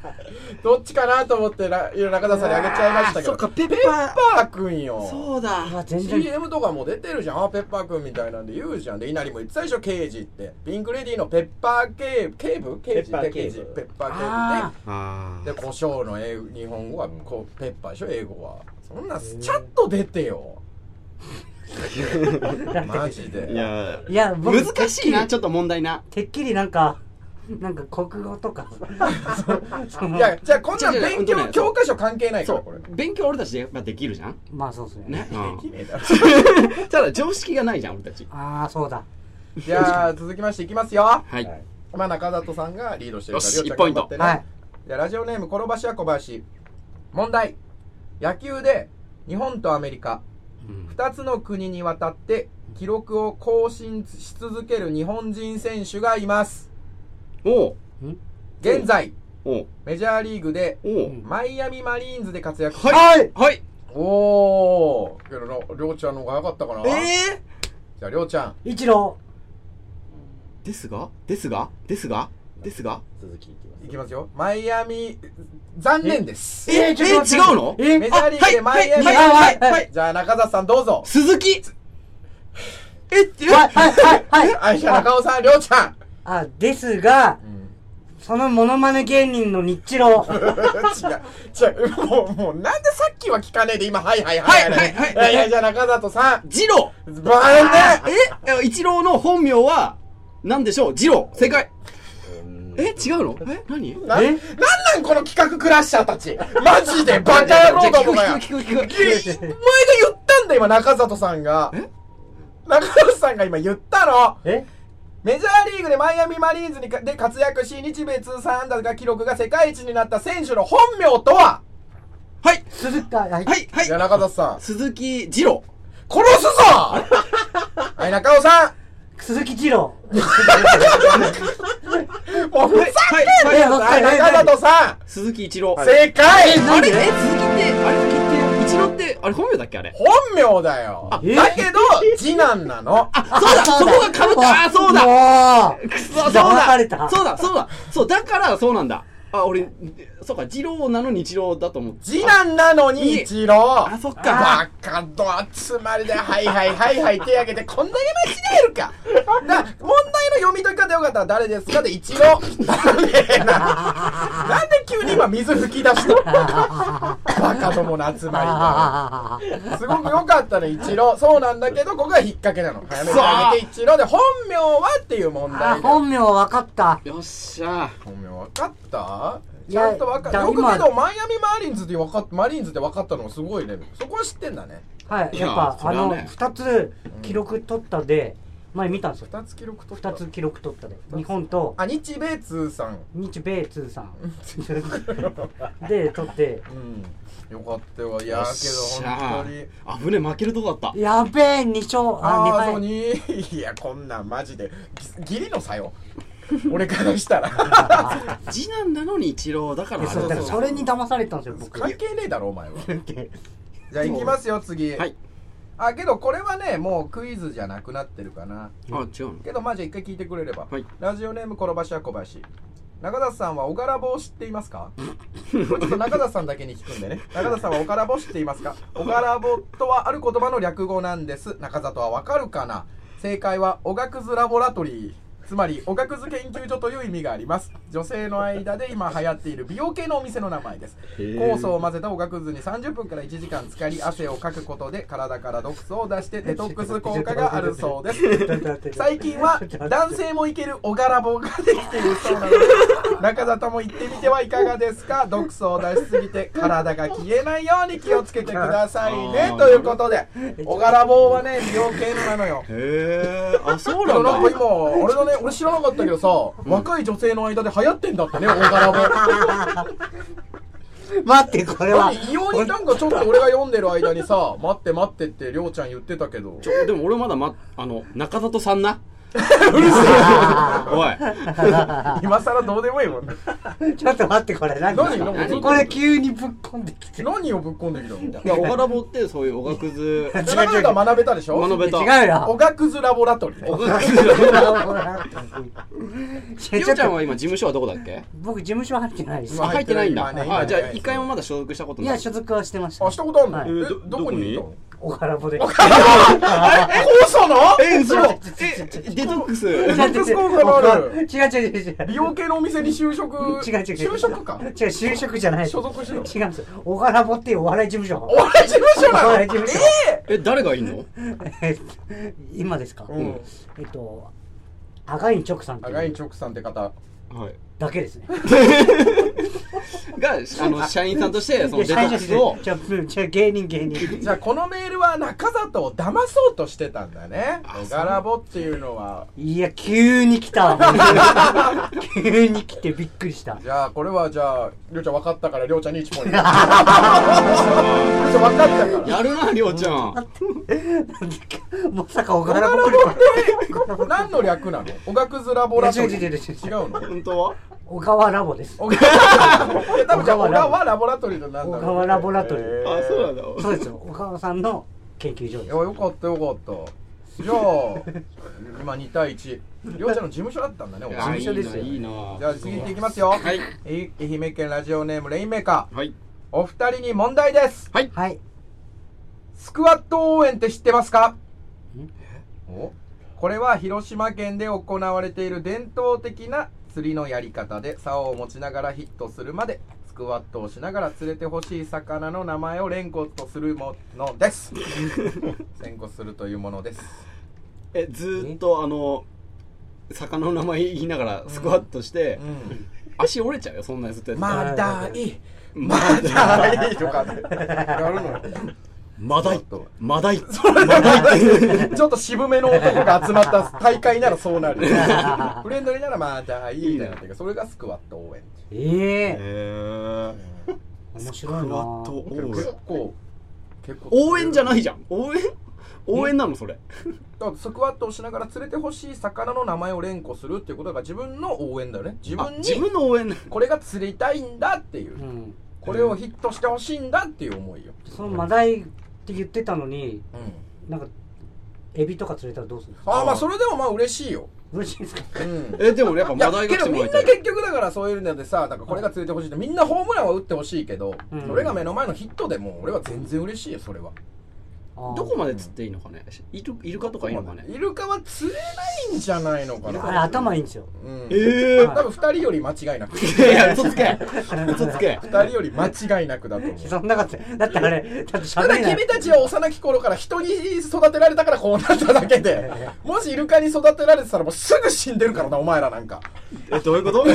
[SPEAKER 2] どっちかなと思ってな中田さんにあげちゃいましたけど。
[SPEAKER 1] そっかペッパー。
[SPEAKER 2] ペッパーくんよ。
[SPEAKER 1] そうだ。
[SPEAKER 3] 全然。
[SPEAKER 2] CM とかも出てるじゃん。あペッパーくんみたいなんで言うじゃん。で稲荷も言ってたでしょ刑事って。ピンクレディーのペッパー警部警部刑事
[SPEAKER 4] ペッパー
[SPEAKER 2] で刑事ペッパー警
[SPEAKER 3] あ
[SPEAKER 1] あ
[SPEAKER 2] 部でで胡椒の英語日本語はこうペッパーでしょ？英語は。そんなチャット出てよ。マジ
[SPEAKER 1] い
[SPEAKER 2] で
[SPEAKER 1] や
[SPEAKER 3] いや僕
[SPEAKER 1] 難しいな。ちょっと問題な。
[SPEAKER 3] てっきりなんかなんか国語とか。
[SPEAKER 2] いやじゃあこんなん
[SPEAKER 1] 違う違う
[SPEAKER 2] 勉強教科書関係ないか
[SPEAKER 1] そう
[SPEAKER 2] らこれ。
[SPEAKER 1] 勉強俺たちでやっぱできるじゃん？
[SPEAKER 3] まあそうですね
[SPEAKER 1] ね、
[SPEAKER 2] できね？えだろ
[SPEAKER 1] うん、ただ常識がないじゃん俺たち。
[SPEAKER 3] ああそうだ。
[SPEAKER 2] じゃあ続きましていきますよ
[SPEAKER 1] はい、
[SPEAKER 4] はい。
[SPEAKER 2] まあ中里さんがリードしてるから
[SPEAKER 1] よし
[SPEAKER 2] りょうちゃん
[SPEAKER 1] 一ポイント
[SPEAKER 2] ね。
[SPEAKER 3] はい。
[SPEAKER 2] じゃあラジオネーム転ばしや小林。問題。野球で日本とアメリカ。
[SPEAKER 1] うん。
[SPEAKER 2] 2つの国にわたって記録を更新し続ける日本人選手がいます
[SPEAKER 1] おう。
[SPEAKER 2] 現在メジャーリーグでマイアミマリーンズで活躍。し
[SPEAKER 1] はい。はい。
[SPEAKER 2] おおけどなりょうちゃんの方が早かったかな？
[SPEAKER 1] え
[SPEAKER 2] じゃありょうちゃん。
[SPEAKER 3] 一郎。
[SPEAKER 1] ー、ですが？ですが？ですが？ですが？
[SPEAKER 4] 続きいきます
[SPEAKER 2] いきますよ。マイアミ残念です。
[SPEAKER 1] ええ
[SPEAKER 3] ちょっと待って。
[SPEAKER 1] 違うの？
[SPEAKER 3] え
[SPEAKER 2] メジャーリーグでマイアミ。
[SPEAKER 1] はい。
[SPEAKER 3] はい。はい。
[SPEAKER 2] じゃあ中澤さんどうぞ。
[SPEAKER 1] 鈴木？ええ
[SPEAKER 3] はい。はい。はい。はい。
[SPEAKER 2] 愛車中尾さんりょうちゃん
[SPEAKER 3] あですがそのモノマネ芸人の日郎
[SPEAKER 2] 違う違うもうもうなんでさっきは聞かねえで今はいはいはい
[SPEAKER 1] はいはいはい
[SPEAKER 2] い。やいやじゃあ中里さん。
[SPEAKER 1] 二郎
[SPEAKER 2] バー。
[SPEAKER 1] え一郎の本名は何でしょう？二郎正解。
[SPEAKER 4] うん。
[SPEAKER 1] え違うの？え何？
[SPEAKER 2] な、
[SPEAKER 3] え？
[SPEAKER 2] なんなんこの企画クラッシャーたち。マジで バカ野郎どもがよ
[SPEAKER 1] 聞く聞く聞く聞く
[SPEAKER 2] お前が言ったんだ今中里さんが。
[SPEAKER 1] え？
[SPEAKER 2] 中里さんが今言ったの。
[SPEAKER 3] え？
[SPEAKER 2] メジャーリーグでマイアミマリーンズにかで活躍し日米通算安打が記録が世界一になった選手の本名とは？
[SPEAKER 1] はい。
[SPEAKER 3] 鈴鹿はい
[SPEAKER 1] はいはい。
[SPEAKER 2] じゃあ中里さん。
[SPEAKER 1] 鈴木二郎。
[SPEAKER 2] 殺すぞ！はい中尾さ
[SPEAKER 3] 鈴木二郎。
[SPEAKER 2] ん もうふざ
[SPEAKER 1] はい
[SPEAKER 2] けんなよ！
[SPEAKER 3] は
[SPEAKER 2] はいい中里さ
[SPEAKER 1] 鈴木一郎。
[SPEAKER 2] ん正解！
[SPEAKER 1] あれ？え鈴木ってあれ？郎ってあれ本名だっけあれ？
[SPEAKER 2] 本名だよ。
[SPEAKER 3] え？
[SPEAKER 2] だけど次男なの。
[SPEAKER 1] あそうだそこがかぶった。あそうだ。
[SPEAKER 3] だ
[SPEAKER 1] くそそう
[SPEAKER 3] 騙された。
[SPEAKER 1] だそうだそうだ。そうだからそうなんだあ俺そうか二郎なのに一郎だと思って
[SPEAKER 2] 次男なのに一郎。
[SPEAKER 1] あそっか。
[SPEAKER 2] バカどつまりではいはいはいはい手挙げてこんだけ間違えるか。だ問題の読み解き方よかったら誰ですか？で一郎。なんでななんで急に今水吹き出した？ババカどもの集まりだ。よ
[SPEAKER 3] あ
[SPEAKER 2] すごく良かったね、一郎。そうなんだけど、ここが引っ掛けなの。早めてあげて一郎。で、本名はっていう問
[SPEAKER 3] あ
[SPEAKER 2] 題で。
[SPEAKER 3] 本名分かった。
[SPEAKER 1] よっしゃ
[SPEAKER 2] 本名分かった？ちゃんと分かった。よくけど、マイアミマーリンズで分かっマリーンズで分かったのがすごいね。そこは知ってんだね。
[SPEAKER 3] はい
[SPEAKER 1] いや
[SPEAKER 3] やっぱあの
[SPEAKER 1] それはね
[SPEAKER 3] 2つ記録取ったで前見たんですよ
[SPEAKER 2] 二つ記録取った。
[SPEAKER 3] 2つ記録取ったで日本と
[SPEAKER 2] あ、日米通算。
[SPEAKER 3] 日米通算で取って
[SPEAKER 2] うん。よかったよ。いや、けど、本当に。
[SPEAKER 1] あぶね負けるとこだった
[SPEAKER 3] やべえ2勝あ2
[SPEAKER 2] ああ、そう
[SPEAKER 3] 敗
[SPEAKER 2] に。いや、こんなんマジで。ぎ義理の差よ。俺からしたら。
[SPEAKER 1] 次男なのに一郎だから
[SPEAKER 3] そうだからそれに騙されたんですよ僕
[SPEAKER 2] 関係ねえだろ、お前は。じゃあ、行きますよ、次。
[SPEAKER 1] はい
[SPEAKER 2] あ、けどこれはね、もうクイズじゃなくなってるかな。
[SPEAKER 1] あ違うの？
[SPEAKER 2] けど、まあじゃあ一回聞いてくれれば。
[SPEAKER 1] はい
[SPEAKER 2] ラジオネーム、転ばしは小林。中田さんはおがらぼを知っていますか？ちょっと中田さんだけに聞くんでね。中田さんはおがらぼ知っていますか？おがらぼとはある言葉の略語なんです。中里はわかるかな？正解は、おがくずラボラトリー。つまり、おがくず研究所という意味があります。女性の間で今流行っている美容系のお店の名前です。酵素を混ぜたおがくずに30分から1時間浸かり、汗をかくことで体から毒素を出してデトックス効果があるそうです。最近は男性もいけるおがらぼができているそうなので中里も行ってみてはいかがですか？毒素を出しすぎて体が消えないように気をつけてくださいね。ということでおがらぼはね美容系のなのよ。
[SPEAKER 1] へえあそう
[SPEAKER 2] で
[SPEAKER 1] なんだ。
[SPEAKER 2] 俺のね俺知らなかったけどさ、若い女性の間で流行ってんだってねおがらぼ
[SPEAKER 3] 待ってこれは。
[SPEAKER 2] 何異様になんかちょっと俺が読んでる間にさ待って待ってってりょうちゃん言ってたけど。
[SPEAKER 1] ちょでも俺まだまあの中里さんな おい。
[SPEAKER 2] 今更どうでもいいもん。ね
[SPEAKER 3] ちょっと待ってこれ何？
[SPEAKER 2] 何何
[SPEAKER 3] これ急にぶっこんできて。
[SPEAKER 2] 何をぶっ込んできたの？
[SPEAKER 1] いやおがらぼってそういうおがくず。
[SPEAKER 2] そんなことは学べたでしょ？
[SPEAKER 1] 学べた。
[SPEAKER 3] 違うよ。
[SPEAKER 2] おがくずラボラトリー
[SPEAKER 1] お
[SPEAKER 2] ね
[SPEAKER 1] がくずり
[SPEAKER 3] ち
[SPEAKER 1] ょうちゃんは今事務所はどこだっけ？
[SPEAKER 3] 僕事務所入ってないです。
[SPEAKER 2] ま
[SPEAKER 1] あ入ってないんだ。
[SPEAKER 2] 今ね
[SPEAKER 1] じゃあ一回もまだ所属したことない。
[SPEAKER 3] いや所属はしてました。
[SPEAKER 2] あしたことあるの、
[SPEAKER 3] はい。
[SPEAKER 2] え
[SPEAKER 1] えど
[SPEAKER 2] どこにいたの？
[SPEAKER 3] おからぼで。
[SPEAKER 2] え酵素の？
[SPEAKER 1] え嘘。えデトックス。
[SPEAKER 3] 違う違う違う
[SPEAKER 2] デトックス効果のある。
[SPEAKER 3] 違う違う違う違う。
[SPEAKER 2] 美容系のお店に就職？
[SPEAKER 3] 違う違う。違う
[SPEAKER 2] 就職か？
[SPEAKER 3] 違う就職じゃない。
[SPEAKER 2] 所属しろ。
[SPEAKER 3] 違うんですよ。おがらぼっていうお笑い事務所。
[SPEAKER 2] お笑い事務所な
[SPEAKER 3] お
[SPEAKER 2] の？
[SPEAKER 3] 笑い事務所。
[SPEAKER 1] え誰がいんの？
[SPEAKER 3] えっと今ですか、
[SPEAKER 2] うん。
[SPEAKER 3] えっと赤井直さんっていう。
[SPEAKER 2] 赤井直さんって方。
[SPEAKER 1] はい
[SPEAKER 3] だけですね。
[SPEAKER 1] があの社員さんとしてそのデト
[SPEAKER 3] いや
[SPEAKER 1] ックスを。
[SPEAKER 3] じゃあじゃあ芸人芸人。
[SPEAKER 2] じゃあこのメールは中里を騙そうとしてたんだね。おがらぼっていうのは。い
[SPEAKER 3] や急に来た急に来てびっくりした。
[SPEAKER 2] じゃあこれはじゃありょうちゃん分かったからりょうちゃん。に1ポイントりょうちゃん分かったから
[SPEAKER 1] やるなりょうちゃん
[SPEAKER 3] まさか
[SPEAKER 2] っ
[SPEAKER 3] 来る
[SPEAKER 2] て何の略なのおがくずラボラトリー
[SPEAKER 3] いや違う違う違う違う
[SPEAKER 2] 違うの
[SPEAKER 1] 本当は
[SPEAKER 3] 小川ラボです。
[SPEAKER 2] 小川ラボ。ラトリーのなんだ
[SPEAKER 3] 小川ラボラトリー
[SPEAKER 2] へ
[SPEAKER 1] あそうなんだ。
[SPEAKER 3] そうですよ。小川さんの研究所です。
[SPEAKER 2] よかったよかった。じゃあ 今2対1りょうちゃんの事務所だったんだね
[SPEAKER 3] 事務所ですよ。
[SPEAKER 1] いいな。
[SPEAKER 2] じゃあ次行っていきますよ。
[SPEAKER 1] はい。
[SPEAKER 2] え愛媛県ラジオネームレインメーカー。
[SPEAKER 1] はい。
[SPEAKER 2] お二人に問題です。
[SPEAKER 1] はい。
[SPEAKER 3] はい。
[SPEAKER 2] スクワット応援って知ってますか？お？これは広島県で行われている伝統的な釣りのやり方で竿を持ちながらヒットするまでスクワットをしながら釣れてほしい魚の名前を連呼とするものです。連呼するというものです。
[SPEAKER 1] えずーっとあの魚の名前言いながらスクワットして、
[SPEAKER 2] うん。
[SPEAKER 1] 足折れちゃうよそんなにずって
[SPEAKER 2] まだいい。
[SPEAKER 1] ま
[SPEAKER 2] まだいいとかね。やるのよ
[SPEAKER 1] まだい
[SPEAKER 2] ちょっ
[SPEAKER 1] まだい。
[SPEAKER 2] とちょっと渋めの男が集まった大会ならそうなる フレンドリーならまだいいみたいなそれがスクワット応援。
[SPEAKER 3] ええ。
[SPEAKER 1] へえ
[SPEAKER 3] 面白いな。
[SPEAKER 1] スクワット応援。
[SPEAKER 2] 結構結構。
[SPEAKER 1] 応援じゃないじゃん。応援？応援なのそれ。
[SPEAKER 2] だからスクワットをしながら釣れてほしい魚の名前を連呼するっていうことが自分の応援だよね。自
[SPEAKER 1] あ
[SPEAKER 2] 分に
[SPEAKER 1] 自分の応援。な
[SPEAKER 2] これが釣りたいんだっていう、
[SPEAKER 3] うん。
[SPEAKER 2] これをヒットしてほしいんだっていう思いよ、
[SPEAKER 3] そのマダイって言ってたのに
[SPEAKER 2] うん、
[SPEAKER 3] なんかエビとか釣れたらどうするんですか？
[SPEAKER 2] ああまあそれでもまあ嬉しいよ、
[SPEAKER 3] 嬉しいですか？
[SPEAKER 2] うん。
[SPEAKER 1] えでもやっぱ
[SPEAKER 2] いや
[SPEAKER 1] マダイが
[SPEAKER 2] けどみん
[SPEAKER 1] 来てもらいた
[SPEAKER 2] ない結局だからそういうのでさなんかこれが釣れてほしいってみんなホームランは打ってほしいけど、
[SPEAKER 3] うん。
[SPEAKER 2] それが目の前のヒットでも俺は全然嬉しいよそれは
[SPEAKER 1] どこまで釣っていいのかね？イルイルカとかいいのかね？
[SPEAKER 2] イルカは釣れないんじゃないのか
[SPEAKER 3] あれ
[SPEAKER 2] な
[SPEAKER 3] 頭いいんですよ。
[SPEAKER 2] うん。
[SPEAKER 1] ええ
[SPEAKER 2] 多分二人より間違いなく。
[SPEAKER 1] いや嘘つけ。嘘つけ。
[SPEAKER 2] 二人より間違いなくだと思う。
[SPEAKER 3] そんなことだってあれだって
[SPEAKER 2] ただ君たちは幼き頃から人に育てられたからこうなっただけでもしイルカに育てられてたらもうすぐ死んでるからなお前らなんか。
[SPEAKER 1] えどういうこと？
[SPEAKER 2] 人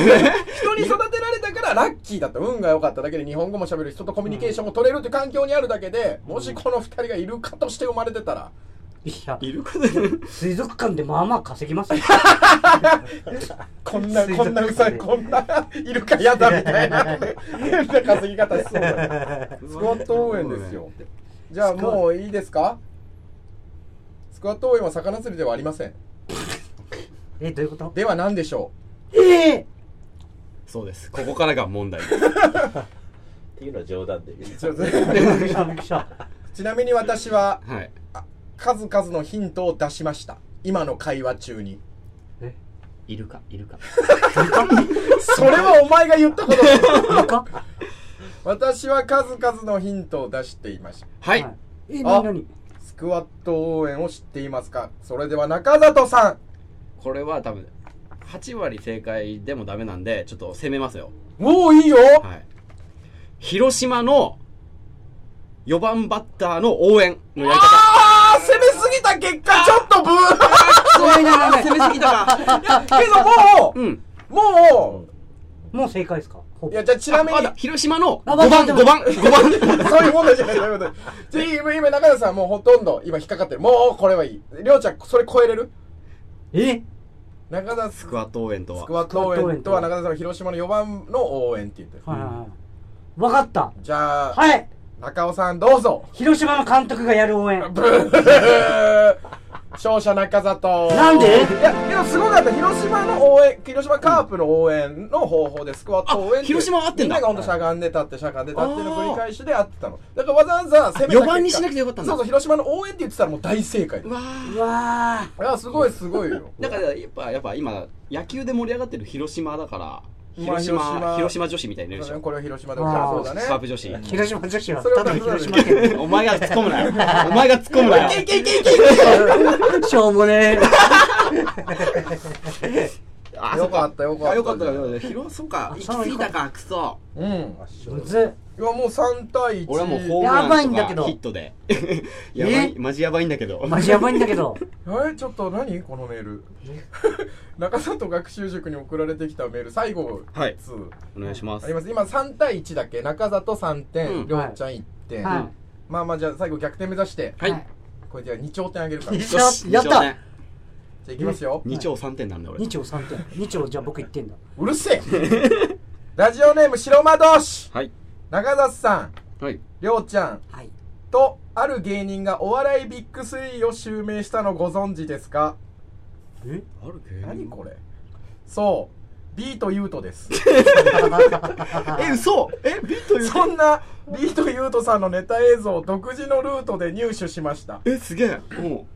[SPEAKER 2] に育てられたからラッキーだった。運が良かっただけで日本語も喋る人とコミュニケーションも取れるって環境にあるだけでもしこの二人がイルカとして生まれてたら
[SPEAKER 3] いや。
[SPEAKER 1] イルカで
[SPEAKER 3] 水族館でまあまあ稼ぎますよ。
[SPEAKER 2] こんなこんなうさいこんなイルカ嫌だみたいな。変な稼ぎ方しそうだ。よスクワット応援ですよ。じゃあもういいですか？スクワット応援は魚釣りではありません。
[SPEAKER 3] えどういうこと？
[SPEAKER 2] では何でしょ
[SPEAKER 3] ええ！
[SPEAKER 1] そうです。ここからが問題です。
[SPEAKER 4] っていうのは冗談で。言う
[SPEAKER 2] うちなみに私は
[SPEAKER 1] はい。
[SPEAKER 2] 数々のヒントを出しました。今の会話中に。
[SPEAKER 3] え？
[SPEAKER 1] イルカイルカ
[SPEAKER 2] それはお前が言ったことだ。私は数々のヒントを出していました。
[SPEAKER 1] はい、
[SPEAKER 3] 何？何？
[SPEAKER 2] スクワット応援を知っていますか？それでは中里さん。
[SPEAKER 1] これは多分8割正解でもダメなんでちょっと攻めますよ。
[SPEAKER 2] もういいよ。
[SPEAKER 1] はい。広島の4番バッターの応援のやり方。
[SPEAKER 2] あー攻めすぎた結果ちょっとブー。
[SPEAKER 1] いな攻めすぎたか。
[SPEAKER 2] けどもう、
[SPEAKER 1] うん。
[SPEAKER 2] も
[SPEAKER 3] もう正解ですか？
[SPEAKER 2] いや、じゃあちなみに
[SPEAKER 1] 広島の
[SPEAKER 3] あ
[SPEAKER 1] 5番
[SPEAKER 3] 待って
[SPEAKER 1] 5番。5番。
[SPEAKER 2] そういう問題じゃない、そういう今、中田さんもうほとんど今引っかかってる。もう、これはいい。りょうちゃん、それ超えれる？
[SPEAKER 3] え？
[SPEAKER 2] 中田
[SPEAKER 1] スクワット応援とは。
[SPEAKER 2] スクワット応援とは中田さんの広島の4番の応援って言ってる。
[SPEAKER 3] はいはいはい。分かった。
[SPEAKER 2] じゃあ、
[SPEAKER 3] はい
[SPEAKER 2] 中尾さんどうぞ。
[SPEAKER 3] 広島の監督がやる応援
[SPEAKER 2] ブー勝者中里。
[SPEAKER 3] なんで？
[SPEAKER 2] いや、けどすごかった。広島の応援、広島カープの応援の方法でスクワット応援
[SPEAKER 1] 広島は合ってんだ
[SPEAKER 2] みんながほんとしゃがんでたってしゃがんでたっていうの繰り返しで合ってたの。だからわざわざ攻めた結果
[SPEAKER 1] 4番にしなくてよかったんだ
[SPEAKER 2] そうそう、広島の応援って言ってたらもう大正解。
[SPEAKER 1] うわ
[SPEAKER 3] うわ
[SPEAKER 2] いや、すごいすごいよ。
[SPEAKER 1] だからやっぱやっぱ今野球で盛り上がってる広島だから
[SPEAKER 2] まあ
[SPEAKER 1] 広島、
[SPEAKER 2] 広島。
[SPEAKER 1] 広島女子みたいになるでしょ。
[SPEAKER 2] これは広島で。起きたらそうだね。
[SPEAKER 1] カープ女子。
[SPEAKER 3] ー広島女子はただ広島県。
[SPEAKER 1] お前が突っ込むなよ。お前が突っ込むなよ。
[SPEAKER 2] いけいけいけ
[SPEAKER 3] しょうもね
[SPEAKER 1] あ
[SPEAKER 2] よかったよかった
[SPEAKER 1] あよかったよかった広そうか行き過ぎたかクソ
[SPEAKER 2] うん。い
[SPEAKER 3] えむずっ
[SPEAKER 2] や、もう3対1。
[SPEAKER 1] 俺はもうホーム
[SPEAKER 3] やば
[SPEAKER 1] ランと
[SPEAKER 3] いんだけど。
[SPEAKER 1] かヒットで。やばいマジやばいんだけど。
[SPEAKER 3] マジやばいんだけど。
[SPEAKER 2] えちょっと何？このメール。中里学習塾に送られてきたメール最後。
[SPEAKER 1] はい。
[SPEAKER 2] つ。
[SPEAKER 1] お願いします。
[SPEAKER 2] あります。今3対1だっけ？中里3点、
[SPEAKER 1] うん。
[SPEAKER 2] りょうちゃん1点、
[SPEAKER 3] は
[SPEAKER 2] まあまあじゃあ最後逆転目指して、
[SPEAKER 1] はい、
[SPEAKER 3] はい。
[SPEAKER 2] これじゃあ2丁点あげるから。じ
[SPEAKER 3] よ
[SPEAKER 1] よし。
[SPEAKER 3] やった！
[SPEAKER 1] 二丁ね
[SPEAKER 2] ゃあいきますよ。
[SPEAKER 1] 2丁3点なんだ
[SPEAKER 3] い
[SPEAKER 1] 俺。
[SPEAKER 3] 2丁3点。2丁じゃあ僕1点だ。
[SPEAKER 2] うるせえ。ラジオネーム白魔道士。
[SPEAKER 1] はい
[SPEAKER 2] 中里さん
[SPEAKER 1] はい。
[SPEAKER 2] りょうちゃん
[SPEAKER 3] はい。
[SPEAKER 2] とある芸人がお笑いビッグ3を襲名したのご存知ですか？
[SPEAKER 3] え？
[SPEAKER 1] あるけ
[SPEAKER 2] 何これ？そう。ビートユートです。
[SPEAKER 1] え嘘！えビット言う
[SPEAKER 2] そんなビートユートさんのネタ映像を独自のルートで入手しました。
[SPEAKER 1] えすげえ。も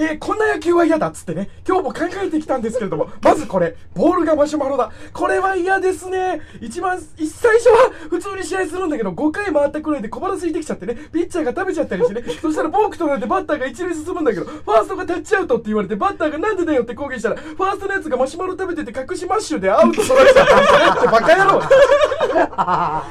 [SPEAKER 2] えーこんな野球は嫌だっつってね。今日も考えてきたんですけれども。まずこれ。ボールがマシュマロだ。これは嫌ですね。一番い最初は普通に試合するんだけど5回回ったくらいで小腹空いてきちゃってね。ピッチャーが食べちゃったりしてね。そしたらボーク取られてバッターが一塁進むんだけどファーストがタッチアウトって言われてバッターがなんでだよって抗議したらファーストのやつがマシュマロ食べてて隠しマッシュでアウト取られちゃったってバカ野郎。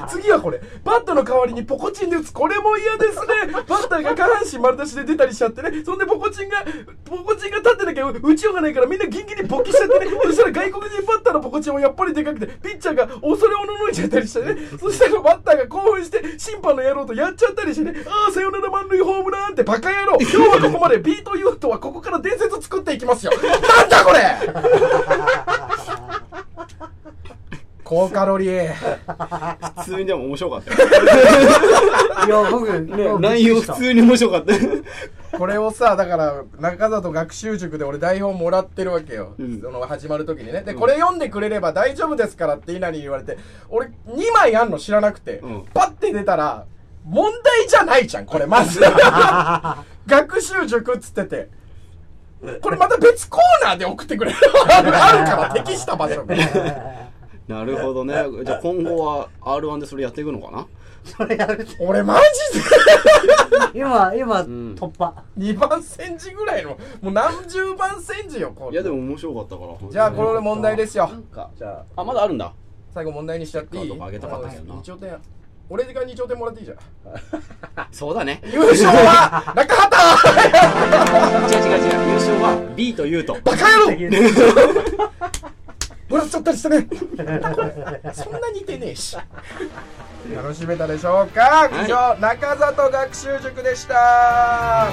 [SPEAKER 2] 次はこれ。バットの代わりにポコチンで打つ。これも嫌ですね。バッターが下半身丸出しで出たりしちゃってね。そんでポコチンがポコチンが立ってなきゃ打ちようがないからみんなギンギンに勃起しちゃってね。そしたら外国人バッターのポコチンはやっぱりでかくてピッチャーが恐れおののいちゃったりしてね。そしたらバッターが興奮して審判の野郎とやっちゃったりしてね。ああさよなら満塁ホームランってバカ野郎。今日はここまで。ビートユートはここから伝説作っていきますよ。なんだこれ高カロリー。
[SPEAKER 1] う普通にでも面白かったよ。
[SPEAKER 3] いや僕ね
[SPEAKER 1] 内容普通に面白かった。
[SPEAKER 2] これをさだから中里学習塾で俺台本もらってるわけよ、
[SPEAKER 1] うん。
[SPEAKER 2] その始まる時にね。でこれ読んでくれれば大丈夫ですからって稲荷に言われて俺2枚あんの知らなくて、
[SPEAKER 1] うん。
[SPEAKER 2] パッて出たら問題じゃないじゃんこれまず。学習塾っつってて。これまた別コーナーで送ってくれる。あるあるから適した場所。に
[SPEAKER 1] なるほどね。じゃあ今後は R1 でそれやっていくのかな？
[SPEAKER 3] それやる
[SPEAKER 2] 俺マジで？
[SPEAKER 3] 今今
[SPEAKER 1] ん。
[SPEAKER 3] 突破。
[SPEAKER 2] 2番煎じぐらいの。もう何十番煎じよこれ。
[SPEAKER 1] いやでも面白かったから。
[SPEAKER 2] じゃあこれ問題ですよ。
[SPEAKER 1] なんか。
[SPEAKER 4] じゃ
[SPEAKER 1] あ。まだあるんだ。
[SPEAKER 2] 最後問題にしちゃっていい？
[SPEAKER 1] カードもあげたかったけどな。
[SPEAKER 2] 2丁点。俺が2丁点もらっていいじゃん。
[SPEAKER 1] そうだね。
[SPEAKER 2] 優勝は 中畑。
[SPEAKER 1] 違う違う違う。優勝は B と U と。
[SPEAKER 2] バカ野郎もらっちゃったりしてね。そんな似てねえし。楽しめたでしょうか？以上、中里学習塾でした